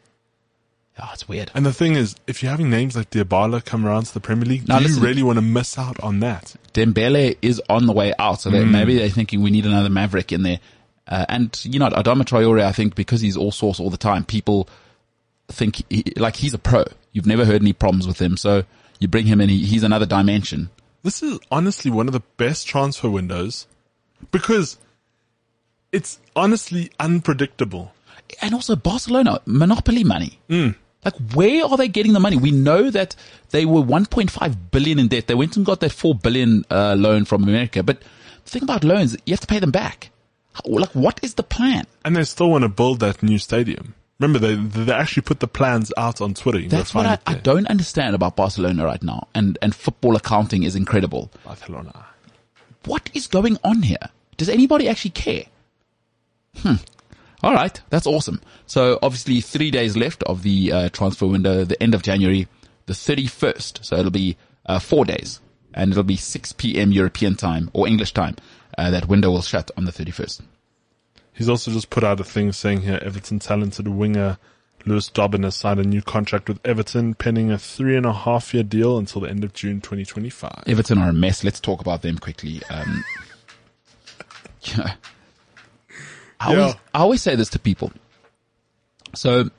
Oh, it's weird. And the thing is, if you're having names like Dybala come around to the Premier League, Now do listen- you really want to miss out on that? Dembele is on the way out, so that maybe they're thinking we need another Maverick in there. Uh, and you know, Adama Traore, I think because he's all source all the time, people think he, like he's a pro. You've never heard any problems with him, so you bring him in, he, he's another dimension. This is honestly one of the best transfer windows because it's honestly unpredictable. And also Barcelona, monopoly money. Like where are they getting the money? We know that they were 1.5 billion in debt. They went and got that 4 billion uh, loan from America. But the thing about loans, you have to pay them back. Like what is the plan? And they still want to build that new stadium. Remember, they they actually put the plans out on Twitter. You That's what I, I don't understand about Barcelona right now. And, and football accounting is incredible. Barcelona. What is going on here? Does anybody actually care? Hmm. All right. That's awesome. So obviously three days left of the uh, transfer window, the end of January, the 31st. So it'll be uh, four days and it'll be 6 p.m. European time or English time. Uh, that window will shut on the 31st. He's also just put out a thing saying here Everton talented winger Lewis Dobbin has signed a new contract with Everton, penning a three and a half year deal until the end of June 2025. Everton are a mess. Let's talk about them quickly. Um, yeah. I, Yeah. always, I always say this to people. So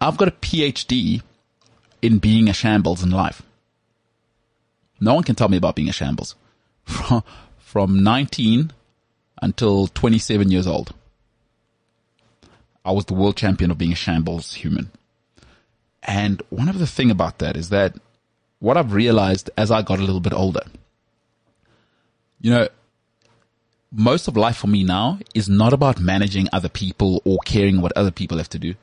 I've got a PhD in being a shambles in life. No one can tell me about being a shambles. From, from 19 until 27 years old. I was the world champion of being a shambles human. And one of the thing about that is that what I've realized as I got a little bit older, you know, most of life for me now is not about managing other people or caring what other people have to do.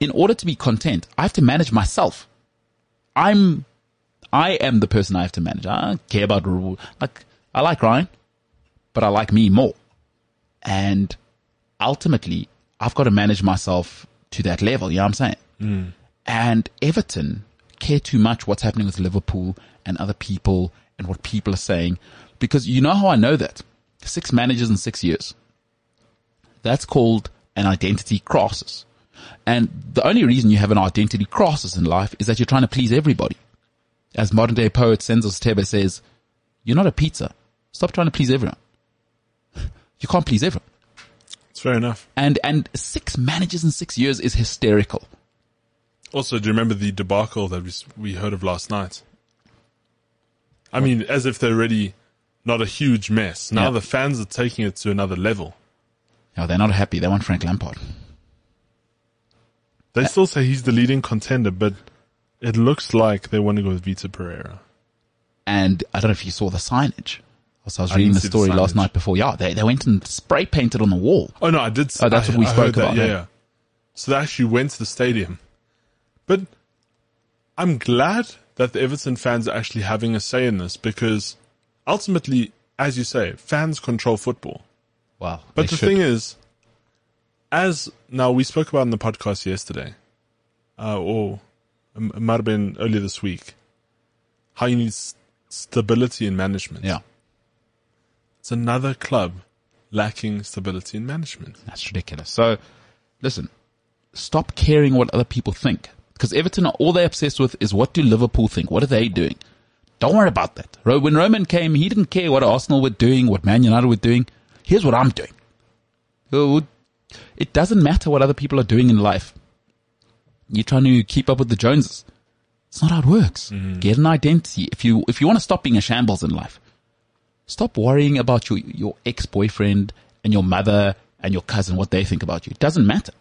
In order to be content, I have to manage myself. I'm, I am the person I have to manage. I don't care about rule. Like, I like Ryan, but I like me more. And ultimately, I've got to manage myself to that level. You know what I'm saying? Mm. And Everton care too much what's happening with Liverpool and other people and what people are saying. Because you know how I know that? Six managers in six years. That's called an identity crisis. And the only reason you have an identity crisis in life is that you're trying to please everybody. As modern day poet Senzo Stebe says, you're not a pizza. Stop trying to please everyone. You can't please everyone. Fair enough. And, and six managers in six years is hysterical. Also, do you remember the debacle that we, we heard of last night? I mean, as if they're already not a huge mess. Now Yeah. the fans are taking it to another level. No, they're not happy. They want Frank Lampard. They still say he's the leading contender, but it looks like they want to go with Vitor Pereira. And I don't know if you saw the signage. So I was reading the see the story last night before. Yeah, they, they went and spray painted on the wall. Oh no, I did. Oh, that's I- what we I spoke heard that, about, Yeah, yeah. So they actually went to the stadium, but I'm glad that the Everton fans are actually having a say in this because ultimately, as you say, fans control football. Wow. But the thing is, as now we spoke about in the podcast yesterday, uh, or it might have been earlier this week, how you need stability in management. yeah, It's another club lacking stability in management. that's ridiculous. So listen, stop caring what other people think. Because Everton, all they're obsessed with is what do Liverpool think? What are they doing? Don't worry about that. When Roman came, he didn't care what Arsenal were doing, what Man United were doing. Here's what I'm doing. It doesn't matter what other people are doing in life. You're trying to keep up with the Joneses. It's not how it works. Mm-hmm. Get an identity. If you, if you want to stop being a shambles in life, stop worrying about your, your ex-boyfriend and your mother and your cousin, what they think about you. It doesn't matter.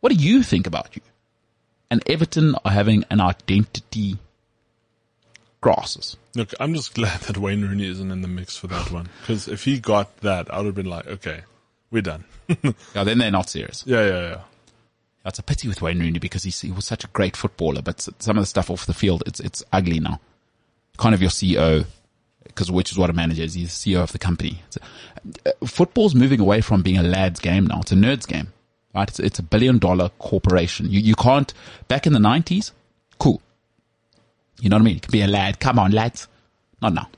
What do you think about you? And Everton are having an identity crisis. Look, I'm just glad that Wayne Rooney isn't in the mix for that one. Because if he got that, I would have been like, okay, we're done. Yeah, then they're not serious. yeah, yeah, yeah. That's a pity with Wayne Rooney because he's, he was such a great footballer, but some of the stuff off the field, it's, it's ugly now. Kind of your CEO, because which is what a manager is. He's the CEO of the company. A, uh, football's moving away from being a lad's game now. It's a nerd's game, right? It's, it's a billion dollar corporation. You, you can't, back in the nineties, cool. You know what I mean? You can be a lad. Come on, lads. Not now.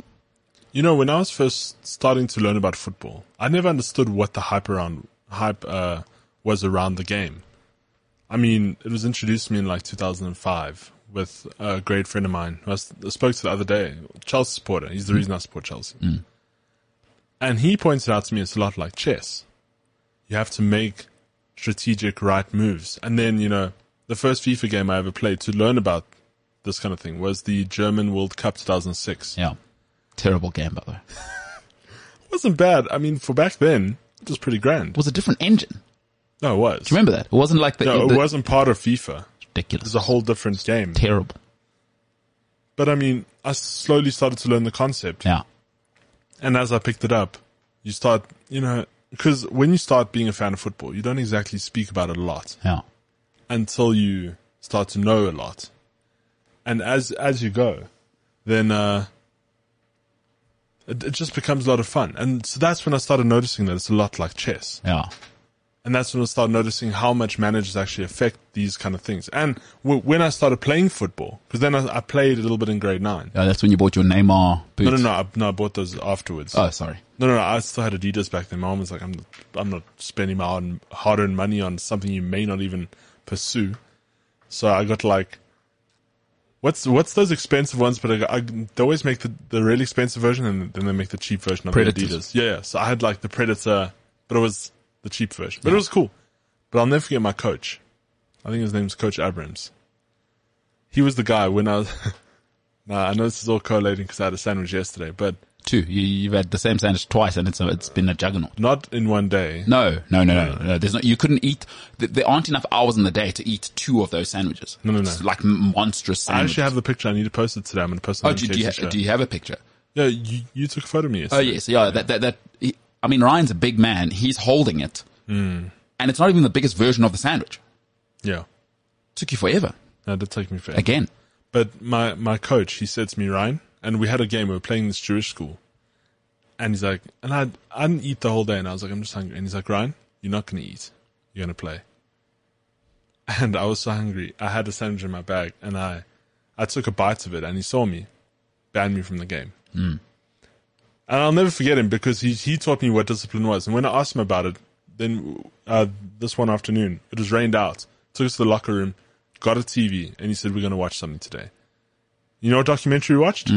You know, when I was first starting to learn about football, I never understood what the hype around hype uh, was around the game. I mean, it was introduced to me in like 2005 with a great friend of mine who I spoke to the other day, Chelsea supporter. He's the mm. reason I support Chelsea. Mm. And he pointed out to me it's a lot like chess. You have to make strategic right moves. And then, you know, the first FIFA game I ever played to learn about this kind of thing was the German World Cup 2006. Yeah. Terrible game, by the way. wasn't bad. I mean, for back then, it was pretty grand. It was a different engine. No, it was. Do you remember that? It wasn't like the, No, the it wasn't part of FIFA. Ridiculous. was a whole different game. terrible. But I mean, I slowly started to learn the concept. Yeah. And as I picked it up, you start, you know, because when you start being a fan of football, you don't exactly speak about it a lot Yeah. until you start to know a lot. And as, as you go, then, uh, it, it just becomes a lot of fun. And so that's when I started noticing that it's a lot like chess. Yeah. And that's when I started noticing how much managers actually affect these kind of things. And w- when I started playing football, because then I, I played a little bit in grade nine. Yeah, that's when you bought your Neymar boots. No, no, no, I, no, I bought those afterwards. Oh, sorry. No, no, no, I still had Adidas back then. My mom was like, I'm, I'm not spending my hard- hard-earned money on something you may not even pursue. So I got like, what's, what's those expensive ones? But I, I, they always make the, the really expensive version and then they make the cheap version of Predators. the Adidas. Yeah, yeah. So I had like the Predator, but it was the cheap version. But it was cool. But I'll never forget my coach. I think his name's Coach Abrams. He was the guy when I was, nah, I know this is all correlating because I had a sandwich yesterday, but Two. You, you've had the same sandwich twice and it's a, it's been a juggernaut. not in one day. No, no, no, no, no. There's no, you couldn't eat, there aren't enough hours in the day to eat two of those sandwiches. No, no, no. It's like monstrous I actually have the picture. I need to post it today. I'm going to post it Oh, do, do, you ha- do you have a picture? Yeah, you, you took a photo of me Oh yesterday. yes, yeah. That that that. I mean, Ryan's a big man. He's holding it, Hmm. and it's not even the biggest version of the sandwich. Yeah. took you forever. That did take me forever. Again, But my, my coach, he said to me, Ryan, and we had a game. We were playing this Jewish school. And he's like, and I, I didn't eat the whole day. And I was like, I'm just hungry. And he's like, Ryan, you're not going to eat. You're going to play. And I was so hungry. I had a sandwich in my bag and I, I took a bite of it and he saw me, banned me from the game. And I'll never forget him because he, he taught me what discipline was. And when I asked him about it, then, uh, this one afternoon, it was rained out. Took us to the locker room, got a TV, and he said, we're going to watch something today. You know what documentary we watched?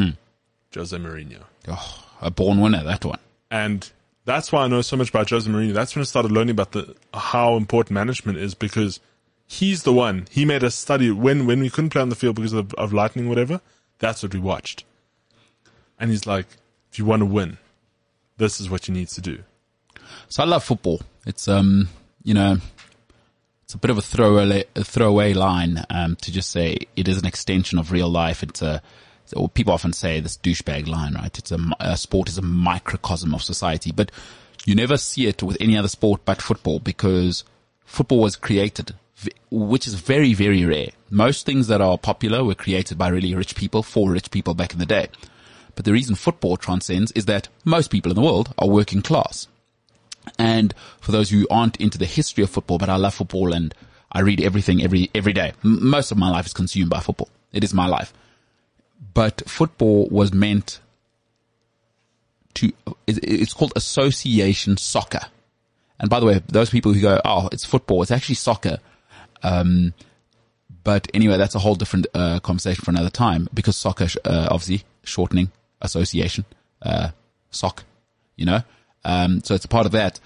Jose Mourinho. oh, a born winner. That one. And that's why I know so much about Jose Mourinho. That's when I started learning about the, how important management is because he's the one. He made us study when, when we couldn't play on the field because of, of lightning, whatever. That's what we watched. And he's like, you want to win, this is what you need to do. So I love football. It's um, you know, it's a bit of a throwaway a throwaway line um to just say it is an extension of real life. It's a people often say this douchebag line, right? It's a, a sport is a microcosm of society, but you never see it with any other sport but football because football was created, which is very, very rare. Most things that are popular were created by really rich people for rich people back in the day. But the reason football transcends is that most people in the world are working class. And for those who aren't into the history of football, but I love football and I read everything every, every day. M- most of my life is consumed by football. It is my life. But football was meant to, it's called association soccer. And by the way, those people who go, oh, it's football, it's actually soccer. Um, but anyway, that's a whole different uh, conversation for another time because soccer, uh, obviously, shortening association, uh, sock, you know. Um, so it's a part of that.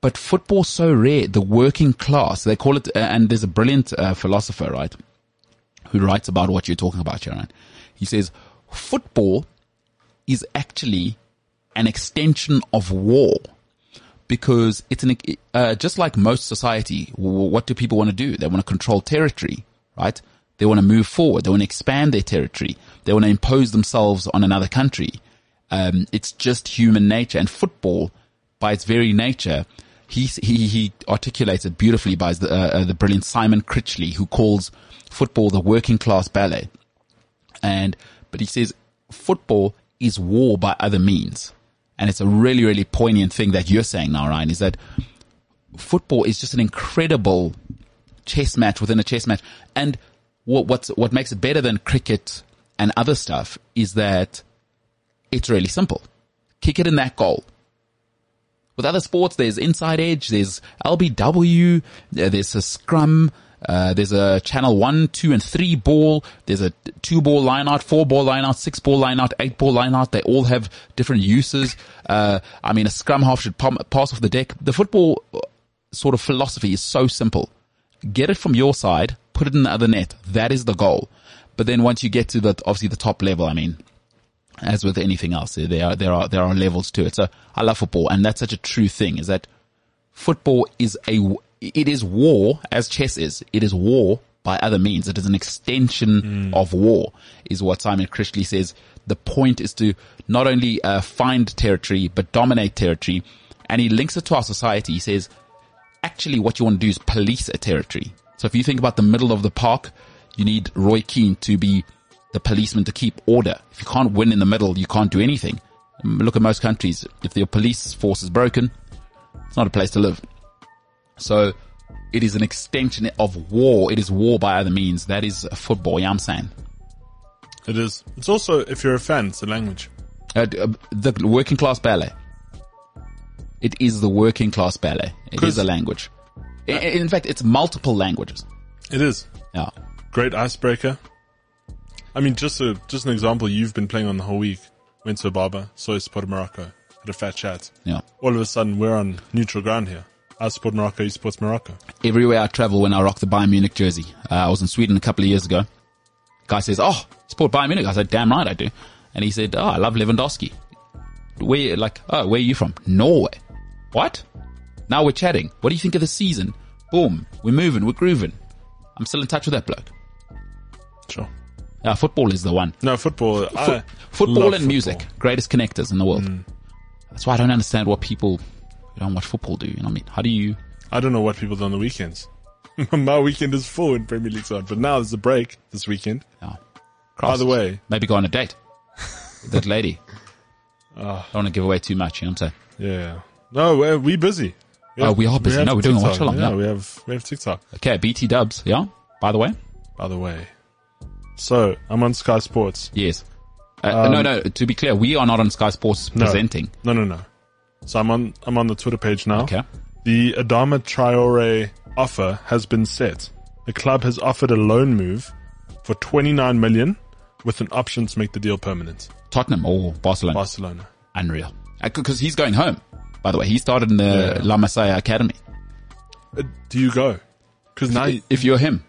But football's so rare. The working class, they call it, uh, and there's a brilliant uh, philosopher, right, who writes about what you're talking about, Sharon. He says football is actually an extension of war because it's an, uh, just like most society, what do people want to do? They want to control territory, right? They want to move forward. They want to expand their territory. They want to impose themselves on another country. Um, it's just human nature and football by its very nature. He, he, he articulates it beautifully by the, uh, uh, the brilliant Simon Critchley who calls football the working class ballet. And, but he says football is war by other means. And it's a really, really poignant thing that you're saying now, Ryan, is that football is just an incredible chess match within a chess match. And what, what's, what makes it better than cricket and other stuff is that it's really simple. Kick it in that goal. With other sports, there's inside edge, there's LBW, uh, there's a scrum, uh, there's a channel one, two, and three ball. There's a two ball line out, four ball line out, six ball line out, eight ball line out. They all have different uses. Uh, I mean, a scrum half should pass off the deck. The football uh, sort of philosophy is so simple. Get it from your side, put it in the other net. That is the goal. But then once you get to the, obviously the top level, I mean, as with anything else, there are, there are, there are levels to it. So I love football and that's such a true thing is that football is a, it is war as chess is. It is war by other means. It is an extension of war is what Simon Critchley says. The point is to not only uh, find territory, but dominate territory. And he links it to our society. He says, actually what you want to do is police a territory. So if you think about the middle of the park, you need Roy Keane to be the policeman to keep order. If you can't win in the middle, you can't do anything. Um, Look at most countries. If your police force is broken, it's not a place to live. So it is an extension of war. It is war by other means. That is football. Yeah, I'm saying. It is. It's also, if you're a fan, it's a language. Uh, uh, the working class ballet. It is the working class ballet. It is a language. I- in fact, it's multiple languages. It is. Yeah. Great icebreaker. I mean, just a, just an example, you've been playing on the whole week. Went to a barber, saw you support Morocco, had a fat chat. Yeah. All of a sudden, we're on neutral ground here. I support Morocco, you support Morocco. everywhere I travel when I rock the Bayern Munich jersey. Uh, I was in Sweden a couple of years ago. Guy says, "Oh, support Bayern Munich." I said, "Damn right I do." And he said, "Oh, I love Lewandowski." Where, like, oh, where are you from? Norway. What? Now we're chatting. What do you think of the season? Boom, we're moving, we're grooving. I'm still in touch with that bloke. Sure. Uh, football is the one. No, football. Fo- football and music, greatest connectors in the world. That's why I don't understand what people who don't watch football do. You know what I mean? How do you? I don't know what people do on the weekends. My weekend is full in Premier League side, but now there's a break this weekend. Oh, By the way, maybe go on a date with that lady. I don't want to give away too much. You know what I'm saying? yeah. No, we're, we busy. Oh, we are busy. have No, we're doing a watch along, Yeah, yeah. we have we have TikTok. Okay, BT Dubs. Yeah. By the way, By the way, so I'm on Sky Sports. yes. Uh, no, no. To be clear, we are not on Sky Sports No. presenting. No, no, no. So I'm on I'm on the Twitter page now. Okay. The Adama Traore offer has been set. The club has offered a loan move for 29 million with an option to make the deal permanent. Tottenham or Barcelona. Barcelona. Unreal. Because he's going home. By the way, he started in the Yeah. La Masia Academy. Uh, do you go? Because now, you- If you're him,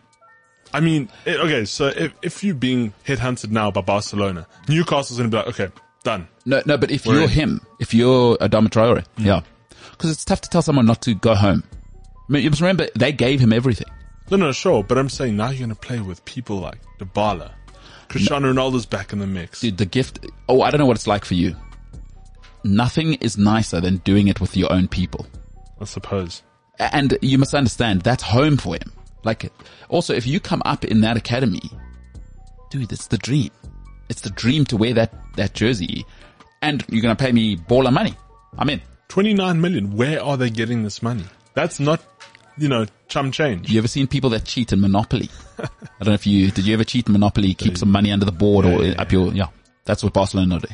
I mean, eh, okay, so if, if you're being headhunted now by Barcelona, Newcastle's going to be like, okay, done. no, no. But if We're you're in. him, if you're Adama Traore, yeah, because it's tough to tell someone not to go home. I mean, you must remember they gave him everything. No, no, sure, but I'm saying now you're going to play with people like Dybala. Cristiano Ronaldo's back in the mix. Dude, the gift. Oh, I don't know what it's like for you. Nothing is nicer than doing it with your own people. I suppose. And you must understand that's home for him. Like, also, if you come up in that academy, dude, it's the dream. it's the dream to wear that, that jersey and you're going to pay me baller money. I'm in. 29 million. Where are they getting this money? That's not, you know, chum change. You ever seen people that cheat in Monopoly? I don't know if you, did you ever cheat in Monopoly, keep some money under the board or yeah, up your, yeah, that's what Barcelona do.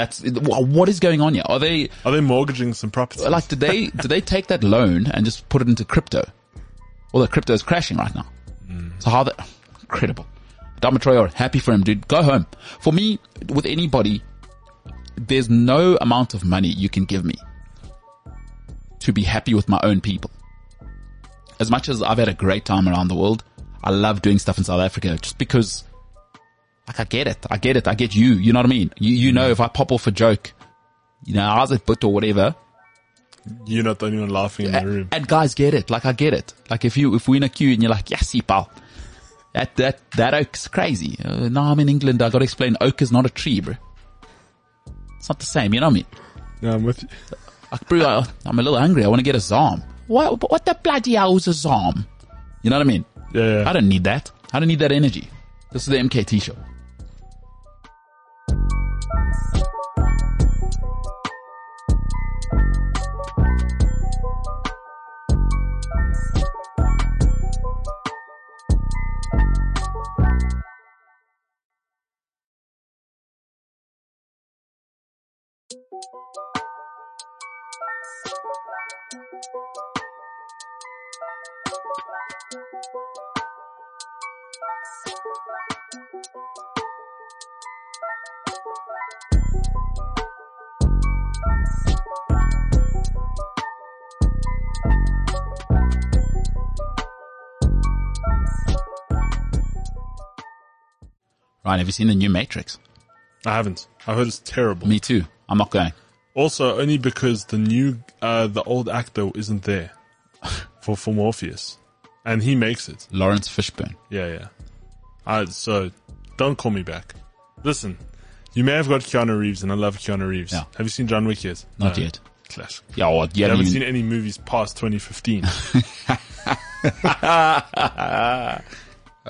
That's, what is going on here? Are they, Are they mortgaging some property? like, did they, did they take that loan and just put it into crypto? Well, the crypto is crashing right now. So how the, incredible. Dama Traore, happy for him, dude. Go home. For me, with anybody, there's no amount of money you can give me to be happy with my own people. As much as I've had a great time around the world, I love doing stuff in South Africa just because, like, I get it. I get it. I get you. You know what I mean? You, you know, if I pop off a joke, you know, how's it but or whatever, You're not the only one laughing in the room. and guys get it. Like I get it. Like if you, if we're in a queue and you're like, yes, pal. That, that, that oak's crazy. Uh, now I'm in England. I gotta explain oak is not a tree, bro. It's not the same. You know what I mean? No, I'm with you. Like, bro, I, I'm a little hungry. I want to get a zom. What, what the bloody hell is a zom? You know what I mean? Yeah, yeah. I don't need that. I don't need that energy. This is the MKT show. Ryan, have you seen the new Matrix? I haven't. I heard it's terrible. Me too. I'm not going. Also, only because the new, uh, the old actor isn't there for, for Morpheus. And he makes it. Laurence Fishburne. Yeah, yeah. So, don't call me back. Listen, you may have got Keanu Reeves, and I love Keanu Reeves. Yeah. Have you seen John Wick yet? Not No. yet. Classic. Yeah, well, You haven't you- seen any movies past 2015.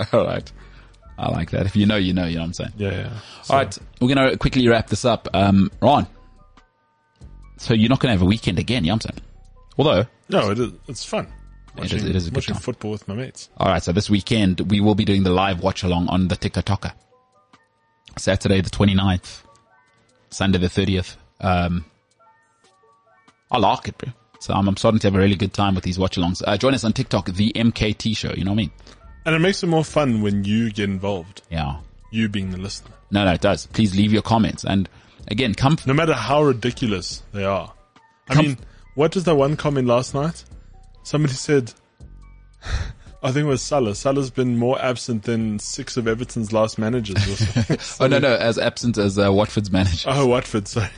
All right. I like that. If you know, you know, you know what I'm saying? yeah, yeah. All right. We're going to quickly wrap this up. Um, Ron. So you're not going to have a weekend again, you know what I'm saying? Although, No, it is, it's fun. It is- it is a good watching time. football with my mates. all right. So this weekend we will be doing the live watch along on the TikToker. Saturday the 29th, Sunday the 30th. Um, I like it, bro. So I'm, I'm starting to have a really good time with these watch alongs. Uh, join us on TikTok, the MKT show. You know what I mean? And it makes it more fun when you get involved. Yeah. You being the listener. No, no, it does. Please leave your comments. And again, come, No matter how ridiculous they are. I mean, what was that one comment last night? Somebody said, I think it was Salah. Salah's been more absent than six of Everton's last managers. Oh no, no, as absent as uh, Watford's manager. oh, Watford. Sorry.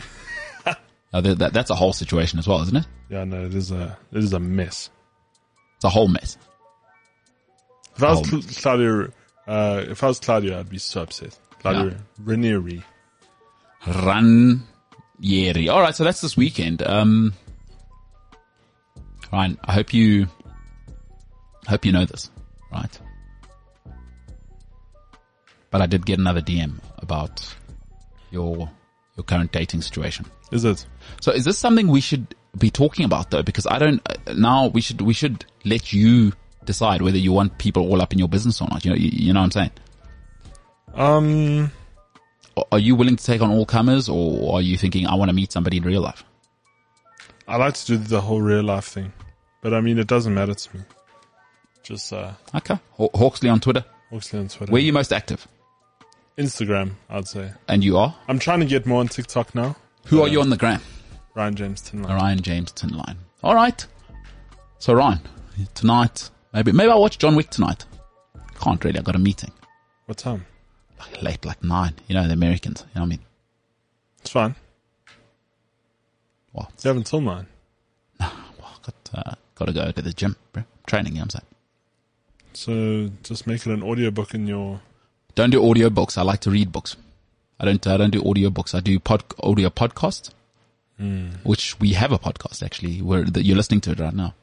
That, that, that's a whole situation as well, isn't it? Yeah, no, it is a it is a mess. It's a whole mess. If I was. Cl- Claudio, uh, if I was Claudio, I'd be so upset. Claudio Yeah. Ranieri. Ranieri. All right, so that's this weekend. Um, Ryan, I hope you, I hope you know this, right? But I did get another DM about your your current dating situation. Is it? So is this something we should be talking about though? Because I don't, uh, now we should, we should let you decide whether you want people all up in your business or not. You know, you, you know what I'm saying? Um, Are- you willing to take on all comers or are you thinking, I want to meet somebody in real life? I like to do the whole real life thing, but I mean, it doesn't matter to me. Just uh, Okay. Haw- Hawksley on Twitter. Oxley on Twitter, Where are you most active? Instagram, I'd say. And you are? I'm trying to get more on TikTok now. Who are you on the gram? Ryan James Tinline. Ryan James Tinline. All right. So Ryan, tonight, maybe, maybe I'll watch John Wick tonight. Can't really. I got a meeting. What time? Like late, like nine. You know, the Americans. You know what I mean? It's fine. What? You haven't till nine. Well, I got, uh, got to go to the gym, bro. Training, you know what I'm saying? So just make it an audiobook in your. Don't do audio books. I like to read books. I don't, I don't do audio books. I do pod, audio podcasts, which we have a podcast actually where you're listening to it right now.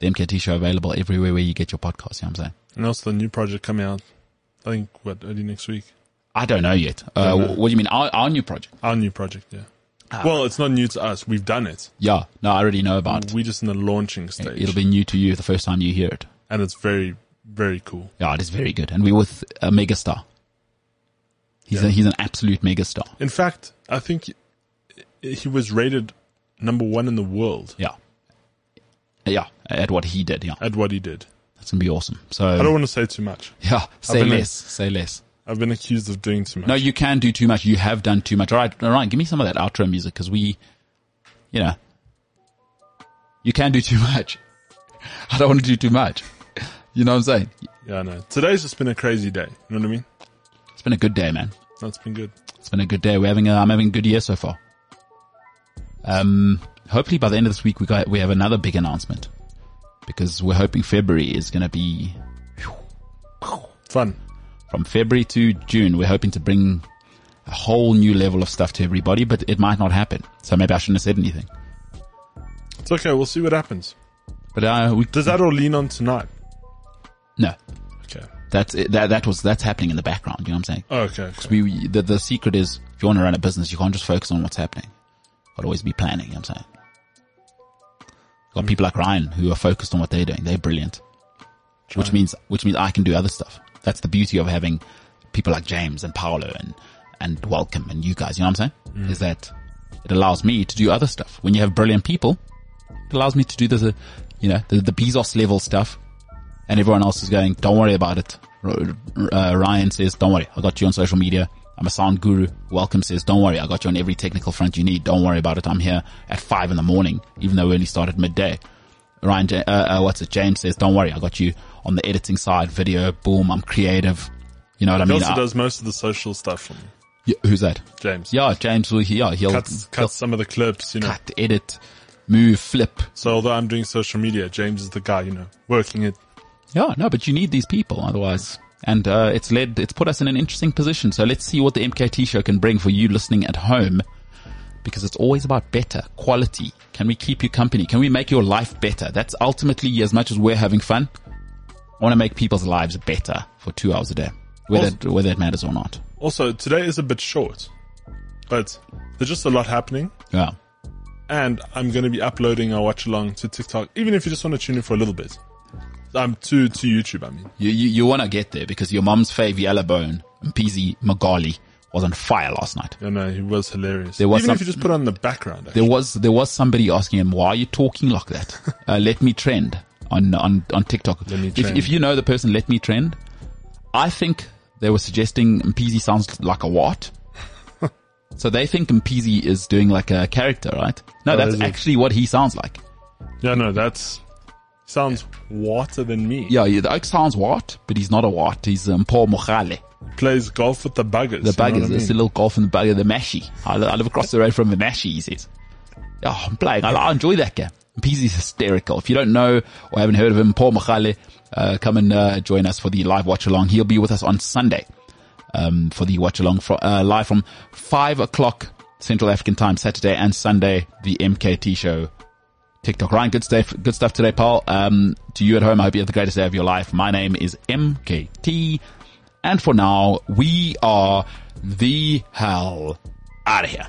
The MKT show available everywhere where you get your podcasts. You know what I'm saying? And also the new project coming out. I think what early next week. I don't know yet. Uh, know. what do you mean? Our, our new project? Our new project, yeah. Ah. well, it's not new to us. We've done it. Yeah. No, I already know about it. We're just in the launching stage. It'll be new to you the first time you hear it. and it's very, very cool. Yeah, it is very good. And we're with a megastar. He's, Yeah. a, he's an absolute megastar. In fact, I think he, he was rated number one in the world Yeah. Yeah. At what he did. Yeah. at what he did. That's to be awesome. So, I don't want to say too much. yeah, say less. Say less. I've been accused of doing too much. No, you can do too much. You have done too much. All right, all right. Give me some of that outro music because we, you know, you can do too much. I don't want to do too much. You know what I'm saying? Yeah, I know. Today's just been a crazy day. You know what I mean? It's been a good day, man. That's been good. It's been a good day. We're having a, I'm having a good year so far. Um, hopefully by the end of this week we got, we have another big announcement because we're hoping February is going to be Fun. from February to June. We're hoping to bring a whole new level of stuff to everybody, but it might not happen. So maybe I shouldn't have said anything, It's okay. We'll see what happens. but, uh, we, Does that all lean on tonight? no, Okay. that's, it. that, that was, that's happening in the background. You know what I'm saying? Oh, okay. okay. We, the, the secret is if you want to run a business, you can't just focus on what's happening. To always be planning. You know what I'm saying? Got people like Ryan who are focused on what they're doing. They're brilliant. Which means, which means I can do other stuff. That's the beauty of having people like James and Paulo and, and Welcome and you guys. You know what I'm saying? Is that it allows me to do other stuff. When you have brilliant people, it allows me to do the, you know, the, the Bezos level stuff and everyone else is going, don't worry about it. Uh, Ryan says, don't worry. I got you on social media. I'm a sound guru. Welcome says, don't worry. I got you on every technical front you need. Don't worry about it. I'm here at five in the morning, even though we only started midday. Ryan, uh, uh, what's it? James says, don't worry. I got you on the editing side, video, boom. I'm creative. You know what I mean? He also I- does most of the social stuff for me. Yeah, who's that? James. Yeah, James will, yeah, he'll cut, cuts some of the clips, you know. cut, edit, move, flip. So although I'm doing social media, James is the guy, you know, working it. Yeah, no, but you need these people otherwise. And, uh, it's led, it's put us in an interesting position. So let's see what the MKT show can bring for you listening at home. Because it's always about better quality. Can we keep you company? Can we make your life better? That's ultimately as much as we're having fun. I want to make people's lives better for two hours a day. Whether, Also- whether it matters or not. Also, today is a bit short, but there's just a lot happening. Yeah. And I'm going to be uploading our watch along to TikTok, even if you just want to tune in for a little bit. Um, to, to YouTube, I mean. You, you, you want to get there because your mom's fave yellow bone, PZ Magali, was on fire last night. Yeah, no, he was hilarious. There was even some- if you just put on the background. Actually. There was there was somebody asking him, "Why are you talking like that? Uh, let me trend on on on TikTok." Let me if trend. if you know the person, let me trend. I think they were suggesting Mpeezy sounds like a what? so they think Mpeezy is doing like a character, right? No, Oh, that's is it? actually what he sounds like. Yeah, no, that's sounds water than me. Yeah, yeah, the oak sounds what, but he's not a what. He's um, Paul Mochale. Plays golf with the buggers. The you know what I there's mean? a little golf in the bugger, the mashy. I, I live across the road from the mashy, he says. Oh, I'm playing. I, I enjoy that guy. Peasy's hysterical. If you don't know or haven't heard of him, Paul Machale, uh, come and, uh, join us for the live watch along. He'll be with us on Sunday, um, for the watch along, fro- uh, live from five o'clock Central African time, Saturday and Sunday, the MKT show. TikTok. Ryan, good stuff. Good stuff today, Paul. Um, to you at home, I hope you have the greatest day of your life. My name is MKT, and for now, we are the hell out of here.